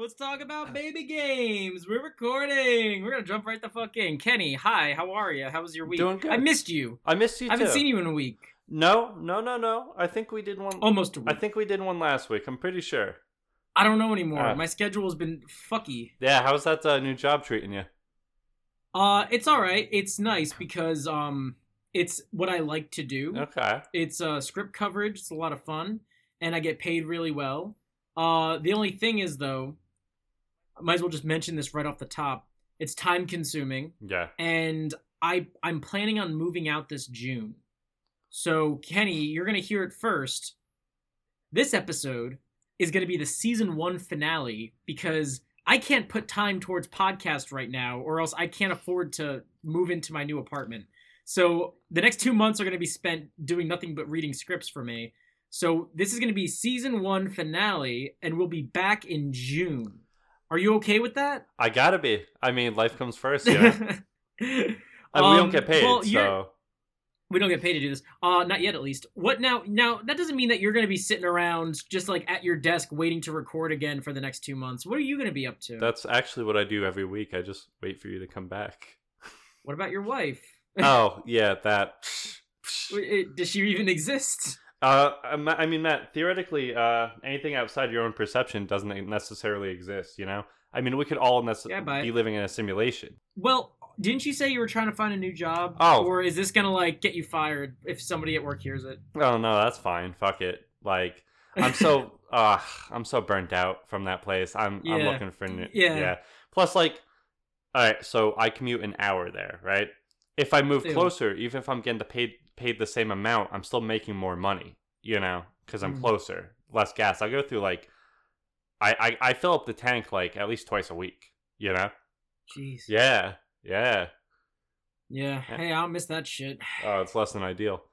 let's talk about baby games. We're recording. We're gonna jump right the fuck in. Kenny, hi. How are you? How was your week? Doing good. I missed you. I missed you too. I haven't too. seen you in a week. No, no, no, no. I think we did one. Almost a week. I think we did one last week. I'm pretty sure. I don't know anymore. Uh. My schedule has been fucky. Yeah. How's that uh, new job treating you? Uh, it's all right. It's nice because um, it's what I like to do. Okay. It's uh script coverage. It's a lot of fun, and I get paid really well. Uh, the only thing is though, I might as well just mention this right off the top. It's time consuming. Yeah. and I I'm planning on moving out this June. So Kenny, you're gonna hear it first. This episode is gonna be the season one finale because I can't put time towards podcast right now, or else I can't afford to move into my new apartment. So the next two months are gonna be spent doing nothing but reading scripts for me. So this is gonna be season one finale, and we'll be back in June. Are you okay with that? I gotta be. I mean, life comes first. Yeah. and we Um, don't get paid, well, so We don't get paid to do this. Uh not yet at least. What now now that doesn't mean that you're gonna be sitting around just like at your desk waiting to record again for the next two months. What are you gonna be up to? that's actually what I do every week. I just wait for you to come back. What about your wife? oh yeah, that. It- Does she even exist? Uh, I'm- mean, Matt. Theoretically, uh, anything outside your own perception doesn't necessarily exist. You know, I mean, we could all nece- Yeah, but- be living in a simulation. Well, didn't you say you were trying to find a new job? Oh. Or is this gonna like get you fired if somebody at work hears it? Oh no, that's fine. Fuck it. Like I'm so uh I'm so burnt out from that place. I'm I'm looking for new Yeah. Plus like all right, so I commute an hour there, right? If I move Ew. closer, even if I'm getting the paid paid the same amount, I'm still making more money, you know, cuz I'm Mhm. closer, less gas. I go through like I, I I fill up the tank like at least twice a week, you know? Jeez. Yeah. Yeah. Yeah. Hey, I'll miss that shit. Oh, it's less than ideal.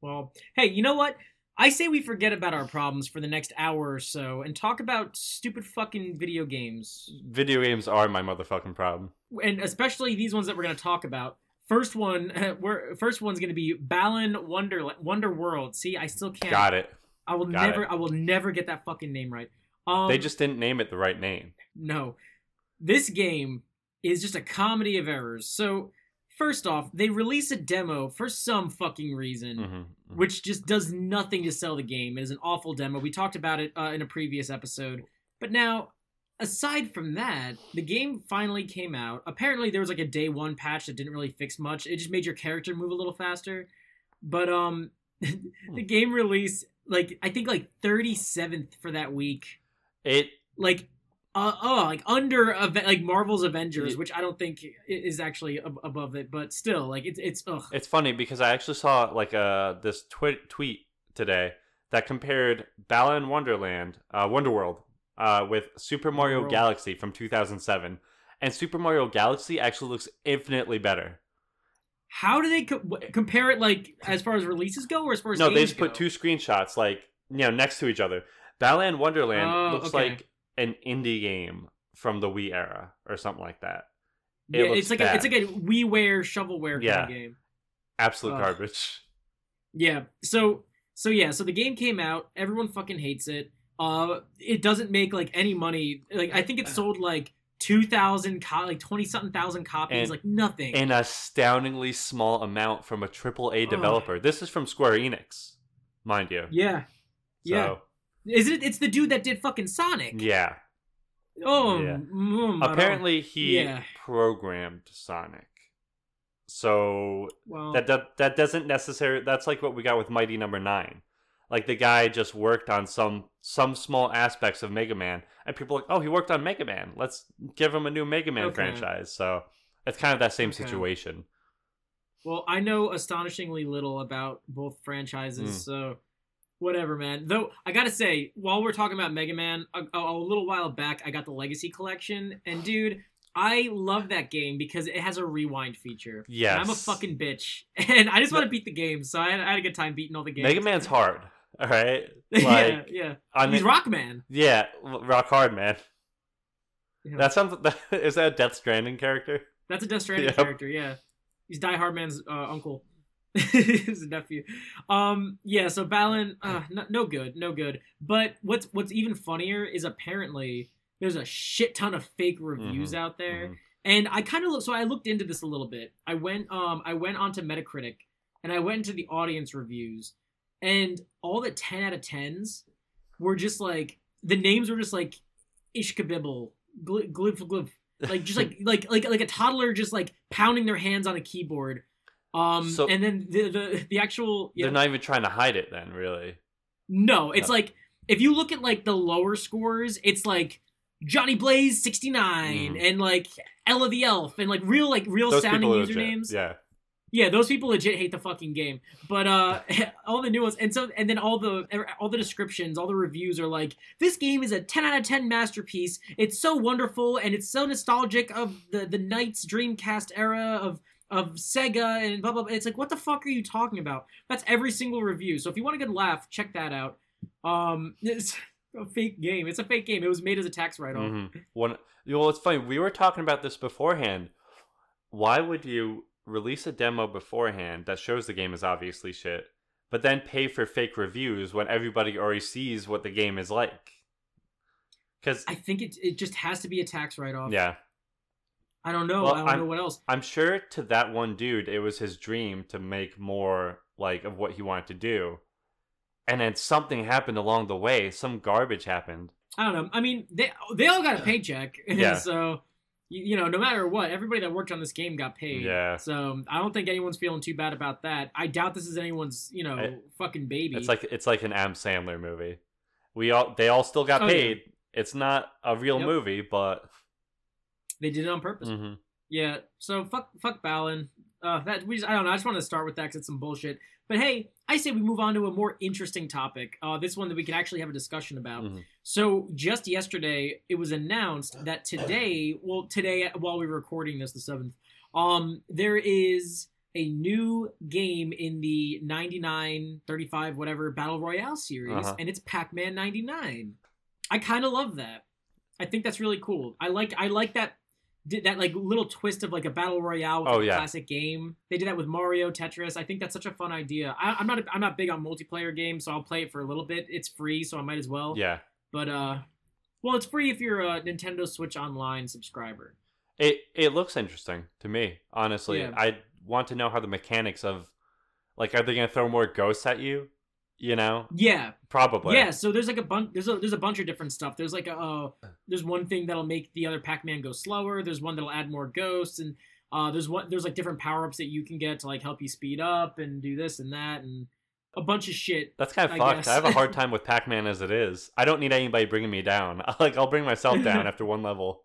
Well, hey, you know what? I say we forget about our problems for the next hour or so and talk about stupid fucking video games. Video games are my motherfucking problem. And especially these ones that we're going to talk about. First one, we're first one's going to be Balan Wonder Wonder World. See, I still can't. Got it. I will Got never it. I will never get that fucking name right. Um they just didn't name it the right name. no. This game is just a comedy of errors. So, first off, they release a demo for some fucking reason. hmm which just does nothing to sell the game. It is an awful demo. We talked about it uh, in a previous episode. But now, aside from that, the game finally came out. Apparently, there was like a day one patch that didn't really fix much. It just made your character move a little faster. But um, the game release, like I think like 37th for that week. It Like. Uh, oh, like under like Marvel's Avengers, which I don't think is actually ab- above it, but still, like it's it's ugh. it's funny because I actually saw like uh this twi- tweet today that compared Balan Wonderland, uh, Wonderworld, uh, with Super Mario Wonderworld. Galaxy from 2007, and Super Mario Galaxy actually looks infinitely better. How do they co- compare it, like as far as releases go, or as far as No, they just put two screenshots like you know next to each other. Balan Wonderland Oh, looks okay. like an indie game from the Wii era or something like that. it Yeah, it's like a, bad. it's like a WiiWare shovelware Yeah. kind of game. Absolute Ugh. garbage. Yeah. So so yeah. So the game came out. Everyone fucking hates it. Uh, it doesn't make like any money. Like I think it sold like two thousand, co- like twenty something thousand copies. And- like nothing. An astoundingly small amount from a triple A developer. This is from Square Enix, mind you. yeah. Yeah. Is it? It's the dude that did fucking Sonic. yeah. Oh. Yeah. mm, Apparently, he Yeah. programmed Sonic. So Well. that, that that doesn't necessarily. That's like what we got with Mighty Number Nine. Like the guy just worked on some some small aspects of Mega Man, and people are like, oh, he worked on Mega Man. Let's give him a new Mega Man Okay. franchise. So it's kind of that same Okay. situation. Well, I know astonishingly little about both franchises, Mm. so whatever, man. Though I gotta say, while we're talking about Mega Man, a, a little while back I got the Legacy Collection, and dude, I love that game because it has a rewind feature. And I'm a fucking bitch, and I just want to beat the game, so I had, I had a good time beating all the games. Mega Man's hard. All right. yeah, Like yeah. I He's mean, Rockman. yeah, rock hard, man. Yeah. That sounds. Is that a Death Stranding character? That's a Death Stranding Yep. character. Yeah, he's Die Hard Man's uh, uncle. his nephew. Um, yeah. So Balan, uh, no, no good, no good. But what's what's even funnier is apparently there's a shit ton of fake reviews Mhm, out there, Mhm. and I kind of look. So I looked into this a little bit. I went um I went onto Metacritic and I went into the audience reviews, and all the ten out of tens were just like the names were just like Ishkabibble, gl- glib glib, like just like like like like a toddler just like pounding their hands on a keyboard. Um, So- and then the the the actual They're not even trying to hide it then, really. no, it's like if you look at like the lower scores, it's like Johnny Blaze sixty Mhm. and like Ella the Elf and like real like real Those sounding people are legit. usernames. Yeah. Yeah, those people legit hate the fucking game. But uh all the new ones and so and then all the all the descriptions, all the reviews are like this game is a 10 out of 10 masterpiece. It's so wonderful and it's so nostalgic of the the NiGHTS Dreamcast era of of Sega and blah blah blah. It's like what the fuck are you talking about? That's every single review. So if you want a good laugh, check that out. Um it's a fake game. It's a fake game. It was made as a tax write off. Mhm. One. Well, it's funny. We were talking about this beforehand. Why would you release a demo beforehand that shows the game is obviously shit, but then pay for fake reviews when everybody already sees what the game is like? Because I think it it just has to be a tax write off. yeah, I don't know. Well, I don't I'm- know what else. I'm sure to that one dude, it was his dream to make more like of what he wanted to do, and then something happened along the way. Some garbage happened. I don't know. I mean, they they all got a paycheck, Yeah. so you, you know, no matter what, everybody that worked on this game got paid. Yeah. So I don't think anyone's feeling too bad about that. I doubt this is anyone's, you know, fucking baby. It's like it's like an Adam Sandler movie. We all they all still got Oh, yeah. paid. It's not a real Yep. movie, but they did it on purpose. Mm-hmm. Yeah. So fuck, fuck Balan. Uh, that we just, I don't know. I just want to start with that because it's some bullshit. But hey, I say we move on to a more interesting topic. Uh, this one that we can actually have a discussion about. Mhm. So just yesterday, it was announced that today, well, today while we were recording this, the seventh, um, there is a new game in the 99, 35, whatever Battle Royale series, Uh-huh. and it's Pac-Man 99. I kind of love that. I think that's really cool. I like I like that did that like little twist of like a battle royale with Oh, a yeah. classic game. They did that with Mario, Tetris. I think that's such a fun idea. I, I'm not I'm not big on multiplayer games, so I'll play it for a little bit. It's free, so I might as well. yeah. But uh, well, it's free if you're a Nintendo Switch Online subscriber. It it looks interesting to me, honestly. Yeah. I want to know how the mechanics of like are they going to throw more ghosts at you? You know? Yeah, Probably. yeah. So there's like a bunch. There's a there's a bunch of different stuff. There's like a uh, there's one thing that'll make the other Pac-Man go slower. There's one that'll add more ghosts, and uh, there's one there's like different power ups that you can get to like help you speed up and do this and that and a bunch of shit. That's kind of I fucked. guess. I have a hard time with Pac-Man as it is. I don't need anybody bringing me down. Like I'll bring myself down after one level.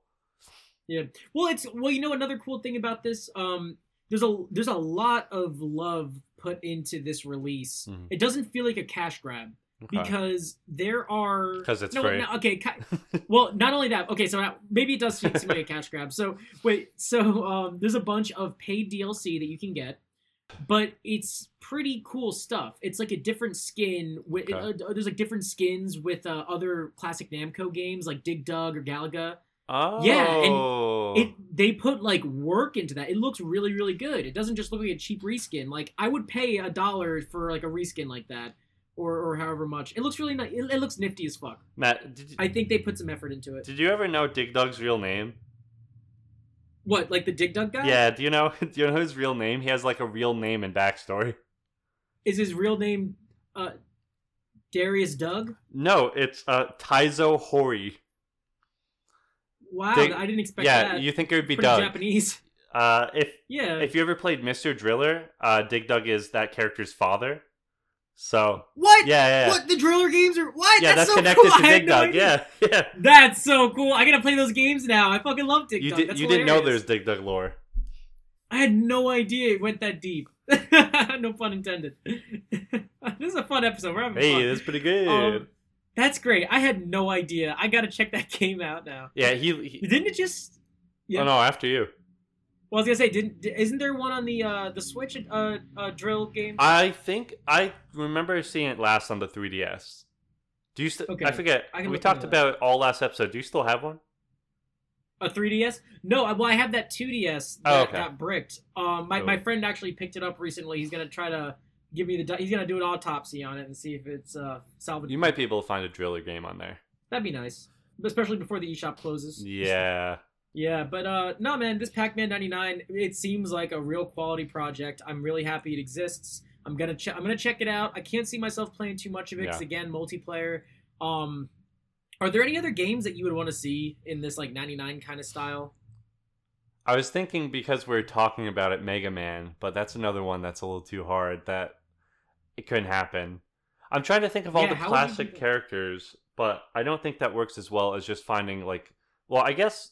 Yeah. Well, it's well, you know, another cool thing about this, um, there's a there's a lot of love put into this release. Mhm. It doesn't feel like a cash grab Okay. because there are 'Cause it's no, free. no, okay, ki- well, not only that. Okay, so now- maybe it does seem like a cash grab. So wait, so um, there's a bunch of paid DLC that you can get. But it's pretty cool stuff. It's like a different skin. With Okay. uh, there's like different skins with uh, other classic Namco games like Dig Dug or Galaga. Oh. Yeah, and it they put like work into that. It looks really really good. It doesn't just look like a cheap reskin. Like I would pay a dollar for like a reskin like that, or or however much. It looks really nice. It, it looks nifty as fuck. Matt, you, I think they put some effort into it. did you ever know Dig Dug's real name? What like the Dig Dug guy? Yeah, do you know do you know his real name? He has like a real name and backstory. Is his real name uh Darius Doug? No, it's uh Taizo Hori. Wow, Dig- I didn't expect yeah, that. you think it would be Pretty Doug. Japanese. Uh if Yeah. if you ever played Mr. Driller, uh Dig Dug is that character's father. So what? yeah, yeah, yeah. What the driller games are? What? Yeah, that's, so connected cool. to I had Dig no Dug. idea. Yeah, yeah. That's so cool. I gotta play those games now. I fucking love Dig You Dug. did That's you didn't know there's Dig Dug lore. I had no idea it went that deep. no pun intended. this is a fun episode. We're having Hey, fun. that's pretty good. Um, that's great. I had no idea. I gotta check that game out now. yeah, he, he Didn't it just? Yeah. Oh no, after you. Well, I was gonna say, didn't isn't there one on the uh the Switch uh, uh drill game? I think I remember seeing it last on the 3DS. Do you still? Okay, I forget. I we talked about it all last episode. Do you still have one? A 3DS? No, well, I have that 2DS Oh, that okay. got bricked. Um, my, my friend actually picked it up recently. He's gonna try to give me the. He's gonna do an autopsy on it and see if it's uh salvageable. You might be able to find a driller game on there. That'd be nice, especially before the eShop closes. Yeah. Yeah, but uh, no, man, this Pac-Man '99, it seems like a real quality project. I'm really happy it exists. I'm gonna check. I'm gonna check it out. I can't see myself playing too much of it. Yeah. again, multiplayer. Um, are there any other games that you would want to see in this like '99 kind of style? I was thinking because we're talking about it, Mega Man, but that's another one that's a little too hard that it couldn't happen. I'm trying to think of all Yeah, the how would do classic characters, but I don't think that works as well as just finding like. Well, I guess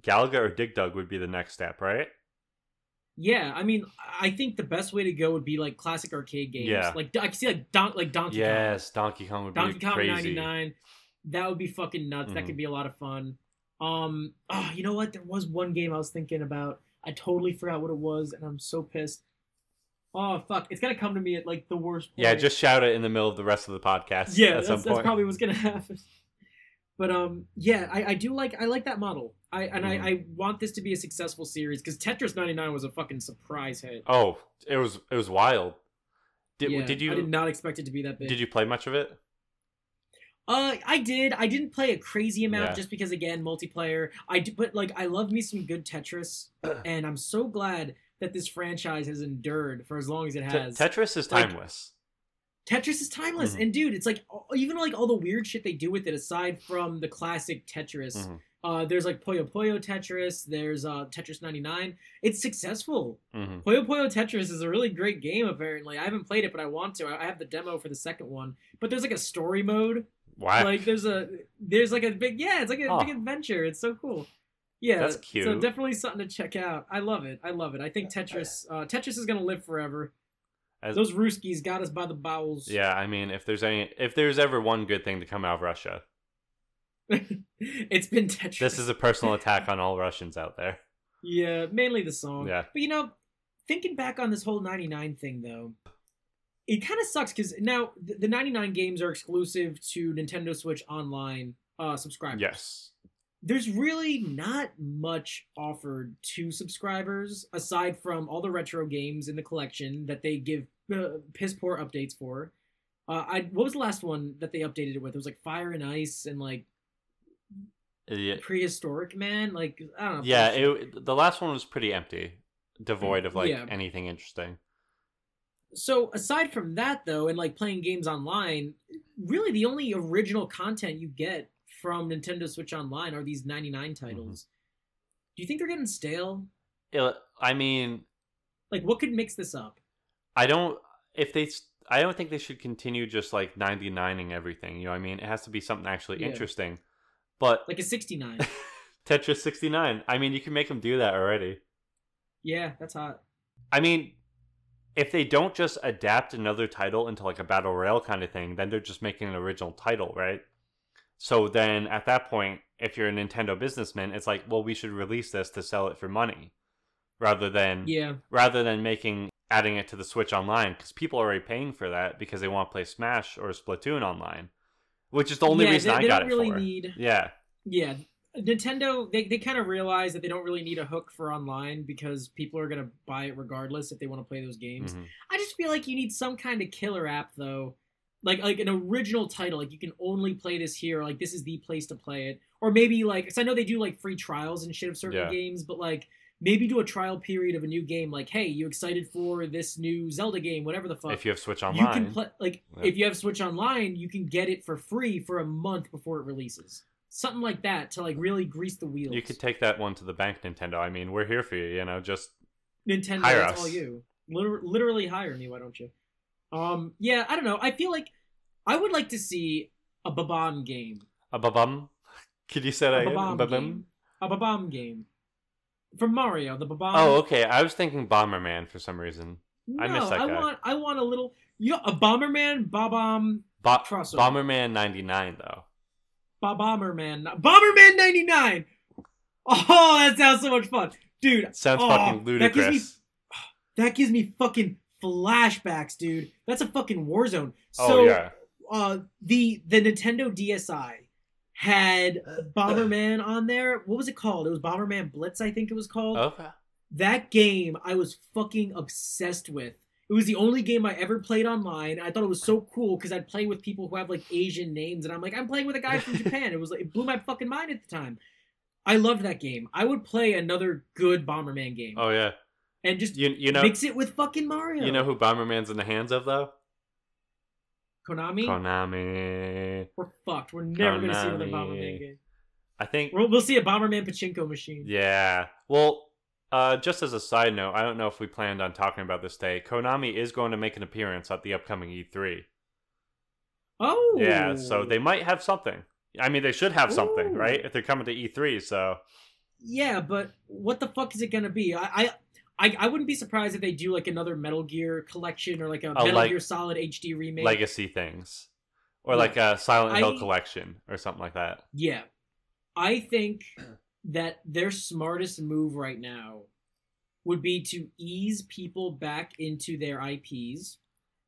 Galaga or Dig Dug would be the next step, right? Yeah, I mean, I think the best way to go would be like classic arcade games. Yeah. Like I can see like Don- like Donkey Kong. Yes, Donkey Kong would Donkey be Kong crazy. '99. That would be fucking nuts. That Mhm. could be a lot of fun. Um, oh, you know what? There was one game I was thinking about. I totally forgot what it was, and I'm so pissed. Oh fuck! It's gonna come to me at like the worst. Point. Yeah, just shout it in the middle of the rest of the podcast. yeah. at That's, that's probably what's gonna happen. But um, yeah, I, I do like I like that model. I and Mhm. I, I want this to be a successful series because Tetris 99 was a fucking surprise hit. Oh, it was it was wild. Did yeah, did you I did not expect it to be that big. did you play much of it? Uh, I did. I didn't play a crazy amount Yeah. just because again, multiplayer. I do, but like I love me some good Tetris, and I'm so glad that this franchise has endured for as long as it has. Tetris is Like- timeless. Tetris is timeless, Mhm. and dude, it's like even like all the weird shit they do with it aside from the classic Tetris. Mhm. Uh, there's like Puyo Puyo Tetris. There's uh Tetris 99. It's successful. hmm Puyo Puyo Tetris is a really great game. Apparently, I haven't played it, but I want to. I have the demo for the second one. But there's like a story mode Wow. like there's a there's like a big yeah it's like a big adventure it's so cool yeah That's cute. so definitely something to check out. I love it. I love it. I think tetris uh tetris is gonna live forever. As- those Ruskies got us by the bowels. Yeah, I mean, if there's any, if there's ever one good thing to come out of Russia, it's been tetris. This is a personal attack on all Russians out there. yeah mainly the song. Yeah. but you know thinking back on this whole 99 thing though it kind of sucks because now the, the 99 games are exclusive to nintendo switch online uh subscribers. Yes. There's really not much offered to subscribers aside from all the retro games in the collection that they give uh, piss poor updates for. Uh, I what was the last one that they updated it with? It was like Fire and Ice and like Yeah. Prehistoric Man. Like I don't know. Yeah. It, the last one was pretty empty, devoid of like Yeah. anything interesting. so aside from that though, and like playing games online, really the only original content you get from Nintendo Switch Online are these 99 mm-hmm. titles. Do you think they're getting stale? It, I mean, Like what could mix this up? I don't. If they, I don't think they should continue just like 99ing everything. You know, what I mean, it has to be something actually Yeah. interesting. But Like a 69. Tetris 69. I mean, you can make them do that already. yeah, that's hot. I mean, if they don't just adapt another title into like a battle royale kind of thing, then they're just making an original title, right? So then at that point, if you're a Nintendo businessman, it's like, well, we should release this to sell it for money, rather than Yeah, rather than making adding it to the Switch Online because people are already paying for that because they want to play Smash or Splatoon online, which is the only yeah, reason they, I they got don't it really for. need. Yeah, Yeah, Nintendo they they kind of realize that they don't really need a hook for online because people are gonna buy it regardless if they want to play those games. Mhm. I just feel like you need some kind of killer app though. Like like an original title, like you can only play this here. Like this is the place to play it, or maybe like, cause I know they do like free trials and shit of certain Yeah. games, but like maybe do a trial period of a new game. Like, hey, you excited for this new Zelda game, whatever the fuck. if you have Switch online you can play like Yeah. if you have Switch Online, you can get it for free for a month before it releases. Something like that to like really grease the wheels. you could take that one to the bank, Nintendo. I mean, we're here for you. You know, just Nintendo, hire that's us. all you. Literally hire me, why don't you? Um, yeah, I don't know. I feel like I would like to see a Bob-omb game. a Bob-omb. Could you say A that? again? Bob-omb Bob-omb? game. A Bob-omb game. From Mario, the Bob-omb. Oh, okay. I was thinking Bomberman for some reason. no, I miss that I guy. want I want a little you know a Bomberman, Bob-omb Bo- crossover. Bomberman '99 though. Bomberman. Bomberman 99. Oh, that sounds so much fun. Dude, Sounds oh, fucking That gives me ludicrous. that gives me fucking flashbacks, dude. That's a fucking war zone. oh So yeah. uh the the Nintendo DSi had Bomberman on there. What was it called? It was Bomberman Blitz, I think it was called. Okay. That game I was fucking obsessed with. It was the only game I ever played online. I thought it was so cool because I'd play with people who have like Asian names, and I'm like, I'm playing with a guy from Japan. It was like it blew my fucking mind at the time. I loved that game. I would play another good Bomberman game Oh yeah. And just You you know mix it with fucking Mario. you know who Bomberman's in the hands of though? Konami. Konami. We're fucked. We're never gonna see another Bomberman game. I think We'll, we'll see a Bomberman pachinko machine. Yeah. Well, uh, just as a side note, I don't know if we planned on talking about this day. Konami is going to make an appearance at the upcoming E3. Oh. Yeah, so they might have something. I mean, they should have something, Ooh. right? If they're coming to E3, so Yeah, but what the fuck is it gonna be? I, I, I, I wouldn't be surprised if they do like another Metal Gear collection or like a Oh, Metal like- Gear Solid HD remake. legacy things, or Yeah. like a Silent Hill I- collection or something like that. Yeah. I think that their smartest move right now would be to ease people back into their IPs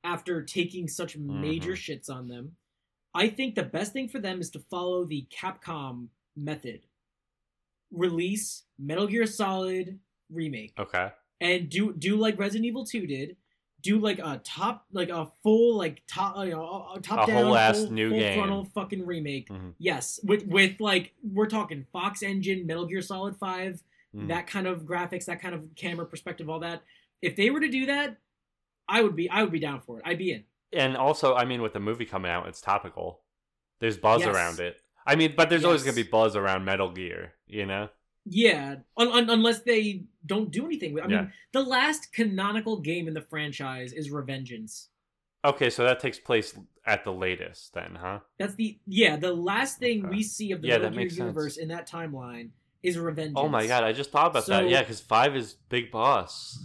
after taking such major mm-hmm. shits on them. I think the best thing for them is to follow the Capcom method. Release Metal Gear Solid remake Okay. and do do like Resident Evil 2 did. Do like a top like a full like top you know, a top A down whole ass full, new full game. frontal fucking remake. Mhm. Yes, with with like we're talking Fox Engine, Metal Gear Solid 5, Mhm. that kind of graphics, that kind of camera perspective, all that. If they were to do that, I would be I would be down for it. I'd be in. And also, I mean, with the movie coming out, it's topical. There's buzz Yes. around it. I mean, but there's always gonna be buzz around Metal Gear, you know? Yeah, un- un- unless they don't do anything with. I Yeah. mean, the last canonical game in the franchise is Revengeance. Okay, so that takes place at the latest, then, huh? That's the yeah. The last thing Okay. we see of the Yeah, Metal that Gear makes sense. universe in that timeline is Revengeance. Oh my god, I just thought about that. Yeah, because five is Big Boss.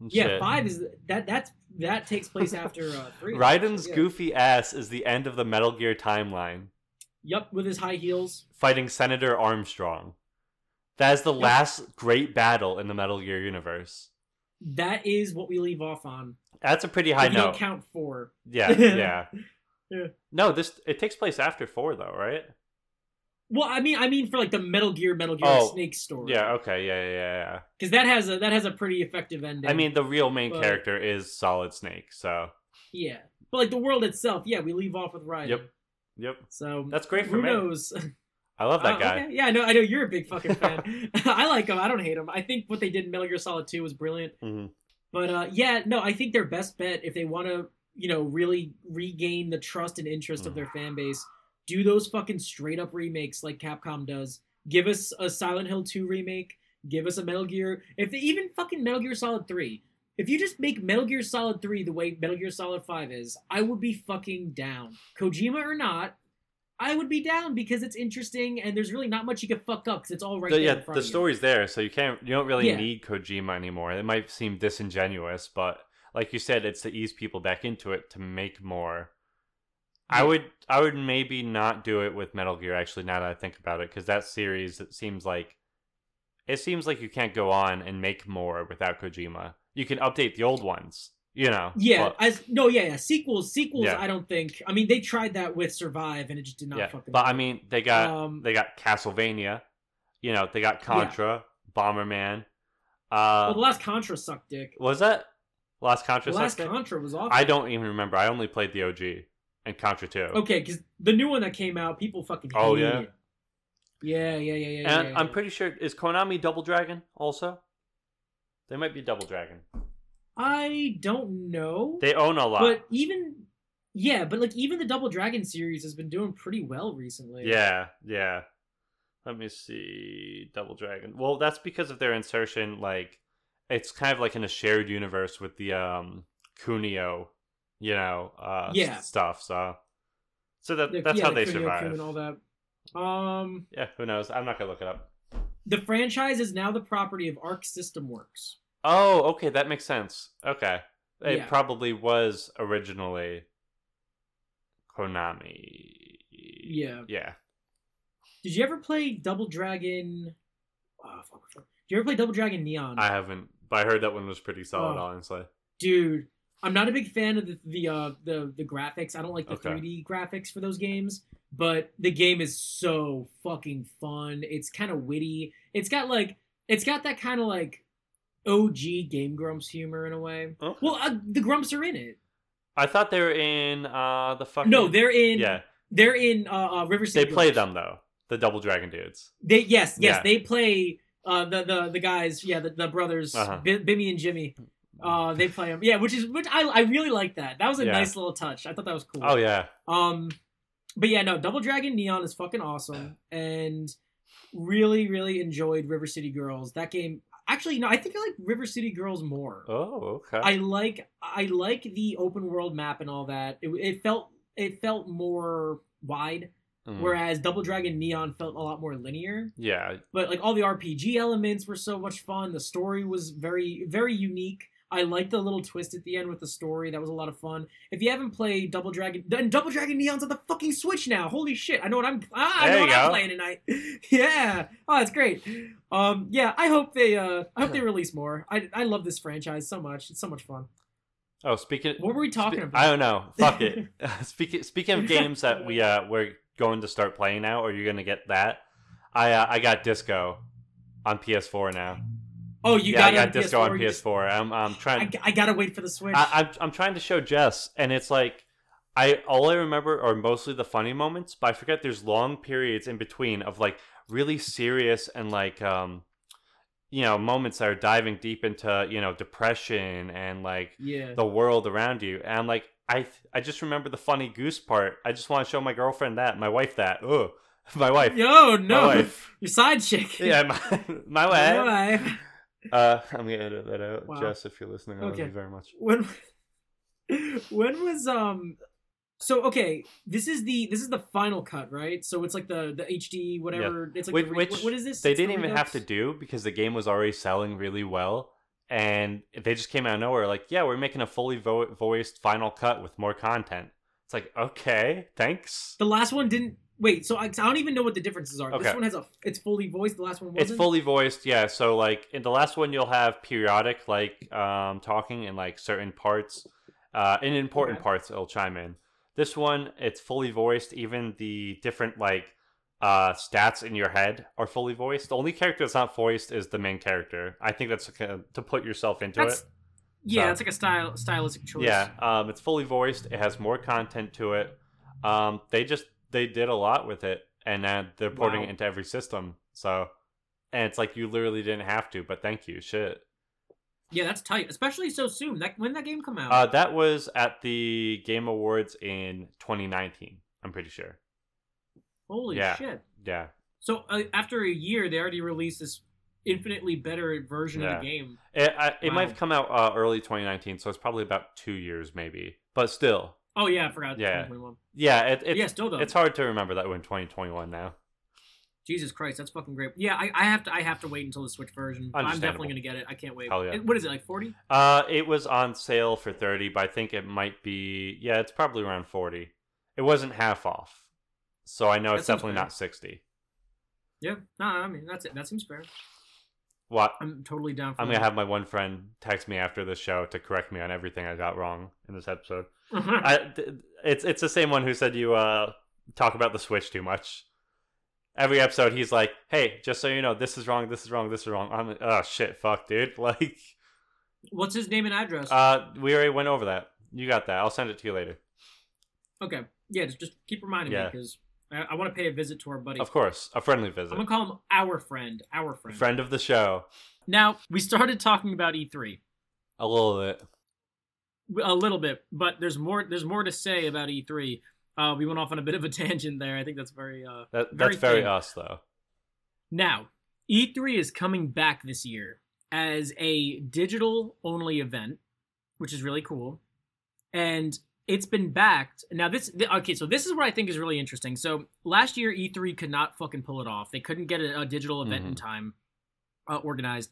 and Yeah, shit. five is that that's that takes place after uh, three. Raiden's Yeah. goofy ass is the end of the Metal Gear timeline, Yup, with his high heels. fighting Senator Armstrong. That is the Yep. last great battle in the Metal Gear universe. That is what we leave off on. That's a pretty high if you don't note. count four. Yeah, yeah. Yeah. No, this it takes place after four though, right? Well, I mean, I mean for like the Metal Gear, Metal Gear Oh, Snake story. Yeah, okay, yeah, yeah, yeah. because that has a that has a pretty effective ending. I mean, the real main But- character is Solid Snake, so yeah, but like the world itself, yeah, we leave off with Raiden. Yep. yep, So that's great for who me. knows? I love that Oh, guy. okay. Yeah, I know. I know you're a big fucking fan. I like him. I don't hate him. I think what they did in Metal Gear Solid 2 was brilliant. Mhm. But uh, yeah, no, I think their best bet if they want to, you know, really regain the trust and interest of Mm. their fan base, do those fucking straight up remakes like Capcom does. Give us a Silent Hill 2 remake. Give us a Metal Gear. If they even fucking Metal Gear Solid 3. If you just make Metal Gear Solid 3 the way Metal Gear Solid 5 is, I would be fucking down. Kojima or not, I would be down because it's interesting and there's really not much you can fuck up because it's all right The- there yeah, the story's there, so you can't. You don't really Yeah. need Kojima anymore. It might seem disingenuous, but like you said, it's to ease people back into it to make more. I would, I would maybe not do it with Metal Gear. Actually, now that I think about it, because that series, it seems like, it seems like you can't go on and make more without Kojima. You can update the old ones, you know. Yeah, but- as no, yeah, yeah. Sequels, sequels. Yeah. I don't think. I mean, they tried that with Survive, and it just did not yeah. fucking. But I mean, they got um, they got Castlevania, you know, they got Contra, Bomberman. Uh, well, the last Contra sucked dick. was that last The Contra? last sucked it? Contra was awful. I don't even remember. I only played the OG and Contra 2. Okay, because the new one that came out, people fucking. Oh, hated yeah? it. Yeah, yeah, yeah, yeah. and yeah, I'm pretty sure is Konami Double Dragon also. They might be Double Dragon. I don't know. They own a lot. But even yeah, but like even the Double Dragon series has been doing pretty well recently. yeah, yeah. Let me see. Double Dragon. Well, that's because of their insertion. Like, it's kind of like in a shared universe with the um Kunio, you know, uh, Yeah. stuff. So, so that that's yeah, how the they Kunio-kun survive. and all that. Um, Yeah, who knows? I'm not gonna look it up. the franchise is now the property of Arc System Works. Oh, okay, that makes sense. Okay, it Yeah. probably was originally Konami. Yeah. yeah. Did you ever play Double Dragon? Oh, fuck, fuck. Did you ever play Double Dragon Neon? I haven't, but I heard that one was pretty solid. Oh. Honestly, Dude, I'm not a big fan of the the uh, the the graphics. I don't like the Okay. 3D graphics for those games. but the game is so fucking fun. It's kind of witty. It's got like it's got that kind of like OG Game Grumps humor in a way. Okay. Well, uh, the Grumps are in it. I thought they were in uh the fucking No, they're in. yeah. they're in uh, uh River City. They play Girls. them though. The Double Dragon dudes. They yes, yes, Yeah. they play uh the the the guys, yeah, the, the brothers, Uh-huh. Bi- Bimmy and Jimmy. Uh, they play them. Yeah, which is which I I really like that. That was a Yeah. nice little touch. I thought that was cool. Oh yeah. Um, but yeah, no, Double Dragon Neon is fucking awesome, and really, really enjoyed River City Girls. That game, actually, no, I think I like River City Girls more. Oh okay. I like I like the open world map and all that. It, it felt it felt more wide, Mm. whereas Double Dragon Neon felt a lot more linear. yeah. But like all the RPG elements were so much fun. The story was very very unique. I liked the little twist at the end with the story. That was a lot of fun. If you haven't played Double Dragon, and Double Dragon Neon's on the fucking Switch now. Holy shit! I know what I'm. Ah, I know what I'm playing tonight. yeah. Oh, that's great. Um, yeah. I hope they. Uh, I hope they release more. I I love this franchise so much. It's so much fun. Oh, speaking. What were we talking spe- about? I don't know. Fuck it. speaking speaking of games that we uh we're going to start playing now, or you're gonna get that. I uh, I got Disco on PS4 now. Oh, you yeah, got, I got it Disco on you just- PS4. I'm I'm trying. I, I gotta wait for the Switch. I, I'm I'm trying to show Jess, and it's like I all I remember are mostly the funny moments, but I forget there's long periods in between of like really serious and like um you know moments that are diving deep into you know depression and like yeah. the world around you, and I'm like I I just remember the funny goose part. I just want to show my girlfriend that, my wife that. Ugh, my wife. Yo, no, My wife. your side chick. Yeah, my, my My wife. Uh, I'm gonna edit that out, Wow. Jess. If you're listening, I love you very much. when when was um so okay this is the this is the final cut right so it's like the the hd whatever it's like Which- re- which what- what is this They It's didn't even have to do because the game was already selling really well, and they just came out of nowhere. Like, yeah, we're making a fully vo- voiced final cut with more content. It's like, okay, thanks. the last one didn't wait so I, I don't even know what the differences are this one has a it's fully voiced the last one wasn't It's fully voiced, yeah. So like in the last one, you'll have periodic like um, talking in like certain parts, uh, in important Okay. parts, it'll chime in. This one, it's fully voiced. Even the different like uh, stats in your head are fully voiced. The only character that's not voiced is the main character. I think that's to put yourself into That's- it. yeah so- it's like a style stylistic choice Yeah, um, it's fully voiced. It has more content to it. Um, they just they did a lot with it, and now they're porting Wow. it into every system. So, and it's like you literally didn't have to, but thank you, shit. yeah that's tight especially so soon that when that game come out Uh, that was at the Game Awards in 2019. I'm pretty sure. holy yeah. shit Yeah, so uh, after a year they already released this infinitely better version Yeah. of the game it I, it might have come out uh, early 2019, so it's probably about two years maybe. But still, oh yeah i forgot Yeah. 2021. yeah, it, it's yeah still though it's hard to remember that we're in 2021 now. Jesus Christ, that's fucking great. Yeah, I, I have to I have to wait until the Switch version. I'm definitely gonna get it. I can't wait. Hell yeah. It- what is it like forty? Uh, it was on sale for 30, but I think it might be, yeah, it's probably around 40. It wasn't half off. So I know That it's definitely fair. not 60. Yeah, no, I mean that's it. That seems fair. What? I'm totally down for. I'm going to have my one friend text me after the show to correct me on everything I got wrong in this episode. I, it's it's the same one who said you uh talk about the Switch too much. Every episode, he's like, "Hey, just so you know, this is wrong, this is wrong, this is wrong." I'm like, "Oh shit, fuck, dude!" Like, What's his name and address? uh, we already went over that. You got that. I'll send it to you later. okay, yeah, just, just keep reminding Yeah. me because I, I want to pay a visit to our buddy. Of course, a friendly visit. I'm gonna call him our friend, our friend. friend of the show. Now we started talking about E3 A little bit. A little bit, but there's more. There's more to say about E3. Uh, we went off on a bit of a tangent there. I think that's very uh, That, Very that's very us, though. Now, E3 is coming back this year as a digital only event, which is really cool. And it's been backed. Now this th- okay, so this is what I think is really interesting. So last year E3 could not fucking pull it off. They couldn't get a, a digital event in time uh, organized.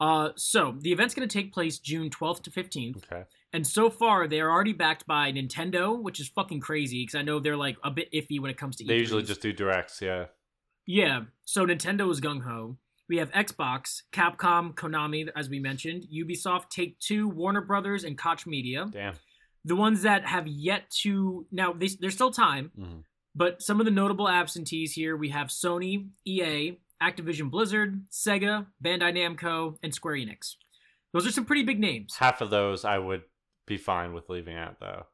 Uh, so the event's going to take place June 12th to 15th. Okay. And so far, they are already backed by Nintendo, which is fucking crazy because I know they're like a bit iffy when it comes to. They usually E3s. just do directs, yeah. Yeah. So Nintendo is gung ho. We have Xbox, Capcom, Konami, as we mentioned, Ubisoft, Take Two, Warner Brothers, and Koch Media. Damn. The ones that have yet to now, they, there's still time, Mhm. But some of the notable absentees here we have Sony, EA, Activision Blizzard, Sega, Bandai Namco, and Square Enix. Those are some pretty big names. Half of those I would be fine with leaving out, though.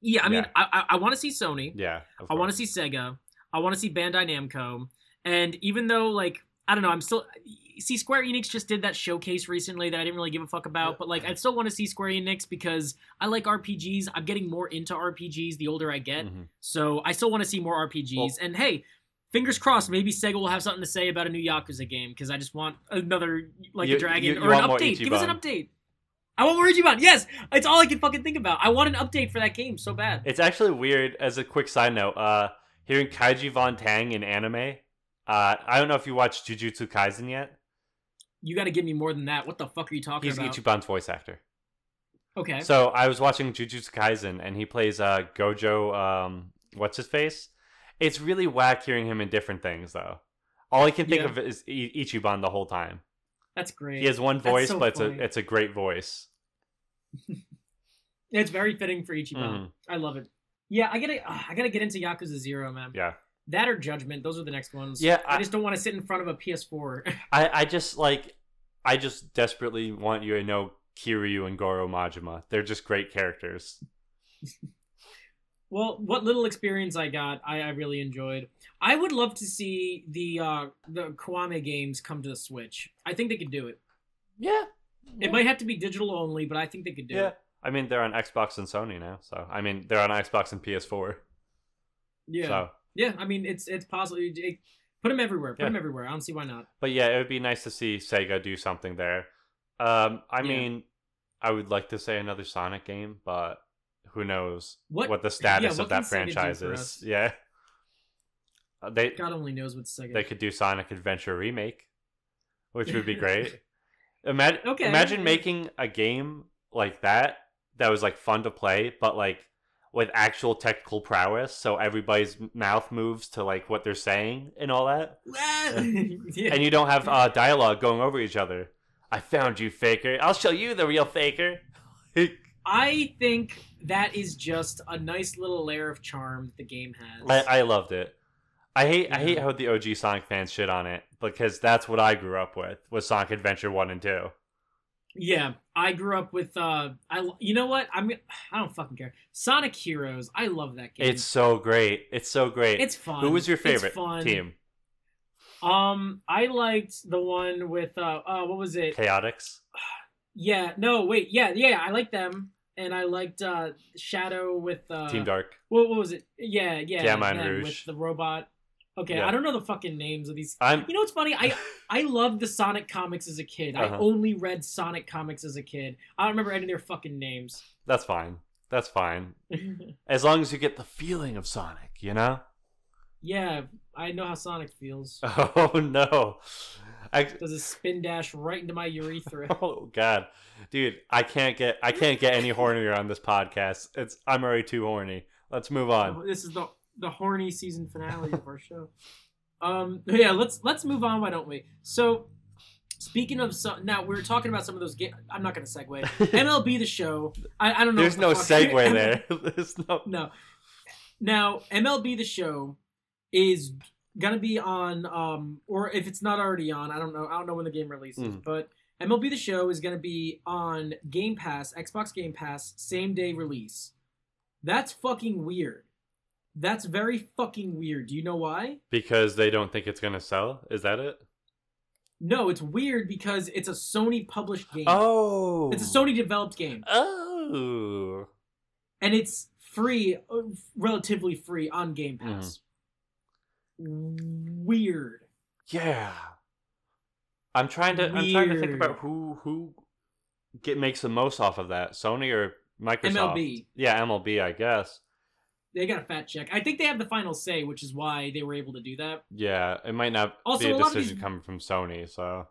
Yeah, I mean, Yeah. I I, I want to see Sony. Yeah, I want to see Sega. I want to see Bandai Namco. And even though, like, I don't know, I'm still see Square Enix just did that showcase recently that I didn't really give a fuck about. But like, I still want to see Square Enix because I like RPGs. I'm getting more into RPGs the older I get. Mhm. So I still want to see more RPGs. Well- and hey, fingers crossed, maybe Sega will have something to say about a new Yakuza game because I just want another like You- a dragon you- you or an update. Give us an update. I want more Ichiban. Yes, it's all I can fucking think about. I want an update for that game so bad. It's actually weird. As a quick side note, uh, hearing Kaiji Von Tang in anime. Uh, I don't know if you watched Jujutsu Kaisen yet. You got to give me more than that. What the fuck are you talking He's about? He's Ichiban's voice actor. Okay. So I was watching Jujutsu Kaisen, and he plays uh, Gojo. Um, what's his face? It's really whack hearing him in different things, though. All I can think Yeah. of is I- Ichiban the whole time. That's great. He has one voice, so but it's a it's a great voice. It's very fitting for Ichiban. Mhm. I love it. Yeah, I gotta, uh, I gotta get into Yakuza Zero, man. Yeah, That or Judgment. Those are the next ones. Yeah, I, I- just don't want to sit in front of a PS4. I I just like I just desperately want you to know Kiryu and Goro Majima. They're just great characters. well, what little experience I got, I, I really enjoyed. I would love to see the uh, the Kiwame games come to the Switch. I think they could do it. Yeah, It might have to be digital only, but I think they could do it. Yeah, it. I mean they're on Xbox and Sony now, so I mean they're on Xbox and PS4. Yeah. So, Yeah, I mean it's it's possible. It, put them everywhere. Put Yeah. them everywhere. I don't see why not. but yeah, it would be nice to see Sega do something there. Um, I Yeah. mean, I would like to say another Sonic game, but who knows What what the status yeah, of that can Sega do franchise is? Yeah, Uh, they God only knows what Sega. they could do Sonic Adventure remake, which would be great. Imagine Okay, imagine making a game like that that was like fun to play, but like with actual technical prowess, so everybody's mouth moves to like what they're saying and all that, yeah. and you don't have uh, dialogue going over each other. I found you, faker. I'll show you the real faker. I think that is just a nice little layer of charm that the game has. I, I loved it. I hate I hate how the OG Sonic fans shit on it because that's what I grew up with was Sonic Adventure one and two. yeah, I grew up with. uh I you know what? I'm. I don't fucking care. Sonic Heroes. I love that game. It's so great. It's so great. it's fun. Who was your favorite fun. team? Um, I liked the one with uh, uh what was it? Chaotix. Yeah, no, wait, yeah, yeah, I like them, and I liked uh Shadow with uh Team Dark. What, what was it? Yeah, yeah, Gamma and Rouge. with the robot. Okay, Yeah. I don't know the fucking names of these. I'm You know what's funny? I I loved the Sonic comics as a kid. I Uh-huh. only read Sonic comics as a kid. I don't remember any of their fucking names. that's fine. That's fine. As long as you get the feeling of Sonic, you know? yeah, I know how Sonic feels. Oh no. I, Does a spin dash right into my urethra. oh god. Dude, I can't get I can't get any hornier on this podcast. It's I'm already too horny. Let's move on. Oh, this is the the horny season finale of our show. Um, yeah, let's let's move on. Why don't we? So, speaking of so, now, we are talking about some of those games. I'm not going to segue. MLB the Show. I, I don't know. There's the no fuck- segue there. There's no No. Now, MLB the Show is gonna be on, um, or if it's not already on, I don't know. I don't know when the game releases, Mm. but MLB the Show is gonna be on Game Pass, Xbox Game Pass, same day release. That's fucking weird. That's very fucking weird. Do you know why? because they don't think it's gonna sell. Is that it? No, it's weird because it's a Sony published game. Oh, It's a Sony developed game, Oh, and it's free, uh, relatively free on Game Mm-hmm. Pass. Weird. yeah. I'm trying to. I'm trying to think about who who get makes the most off of that. Sony or Microsoft? MLB. Yeah, MLB. I guess. They got a fat check. I think they have the final say, which is why they were able to do that. Yeah, it might not Also, be a a decision these- coming from Sony. So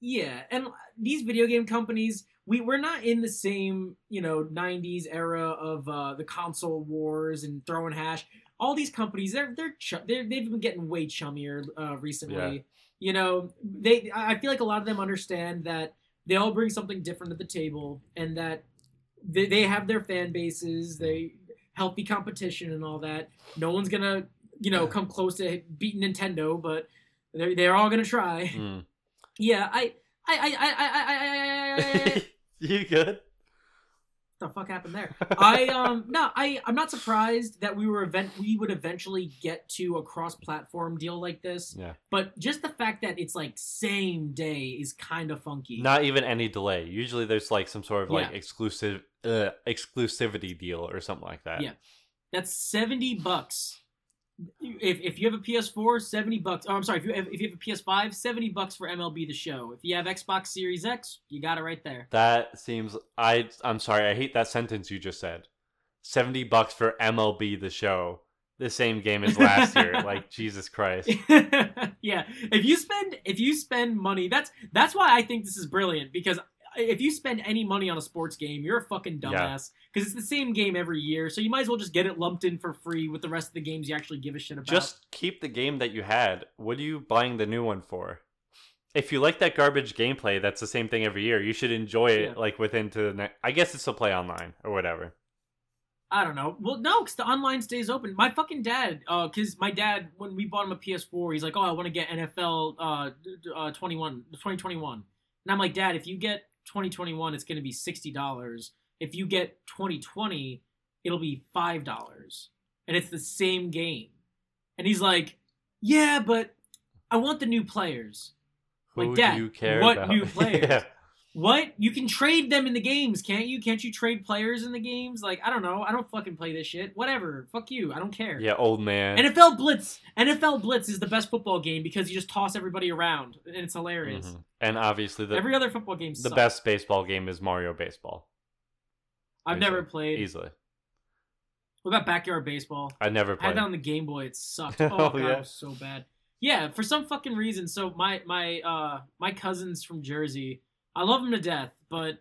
Yeah, and these video game companies, we we're not in the same you know '90s era of uh, the console wars and throwing hash. All these companies, they're they're, ch- they're they've been getting way chummier uh, recently. Yeah. You know, they I feel like a lot of them understand that they all bring something different to the table, and that they, they have their fan bases. They healthy competition and all that. No one's gonna, you know, come close to beating Nintendo, but they're they're all gonna try. Mm. Yeah, I I I I I I, I, I, I you good? The fuck happened there? I um no, I I'm not surprised that we were event we would eventually get to a cross-platform deal like this. Yeah. But just the fact that it's like same day is kind of funky. Not even any delay. Usually there's like some sort of like Yeah. exclusive uh, exclusivity deal or something like that. Yeah. That's 70 bucks. If, if you have a PS4, 70 bucks. Oh, I'm sorry. If you have, if you have a PS5, 70 bucks for MLB The Show. If you have Xbox Series X, you got it right there. That seems I I'm sorry, I hate that sentence you just said. 70 bucks for MLB the show. The same game as last year. Like Jesus Christ. yeah. If you spend if you spend money, that's that's why I think this is brilliant because if you spend any money on a sports game, you're a fucking dumbass because it's the same game every year. So you might as well just get it lumped in for free with the rest of the games you actually give a shit about. Just keep the game that you had. What are you buying the new one for? If you like that garbage gameplay, that's the same thing every year. You should enjoy it Yeah. like within to the next. I guess it's to play online or whatever. I don't know. Well, no, because the online stays open. My fucking dad, uh, because my dad, when we bought him a PS4, he's like, oh, I want to get NFL uh, uh 21, 2021. And I'm like, Dad, if you get 2021, it's going to be $60. If you get 2020, it'll be $5. And it's the same game. And he's like, yeah, but I want the new players. Like, Who Dad, do you care what about? new players? Yeah. What? You can trade them in the games, can't you? Can't you trade players in the games? Like, I don't know. I don't fucking play this shit. Whatever. Fuck you. I don't care. Yeah, old man. NFL Blitz. NFL Blitz is the best football game because you just toss everybody around and it's hilarious. Mhm. And obviously the Every other football game the sucks. best baseball game is Mario Baseball. I've easily. never played. Easily. What about backyard baseball? I never played. I had that on the Game Boy. It sucked. Oh, Oh, god, yeah. it was so bad. Yeah, for some fucking reason. So my my uh my cousins from Jersey, I love them to death, but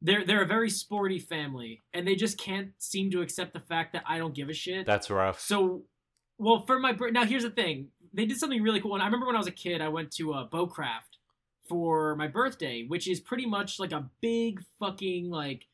they're they're a very sporty family, and they just can't seem to accept the fact that I don't give a shit. That's rough. So, well, for my now here's the thing. They did something really cool. And I remember when I was a kid, I went to uh, Bowcraft for my birthday, which is pretty much like a big fucking like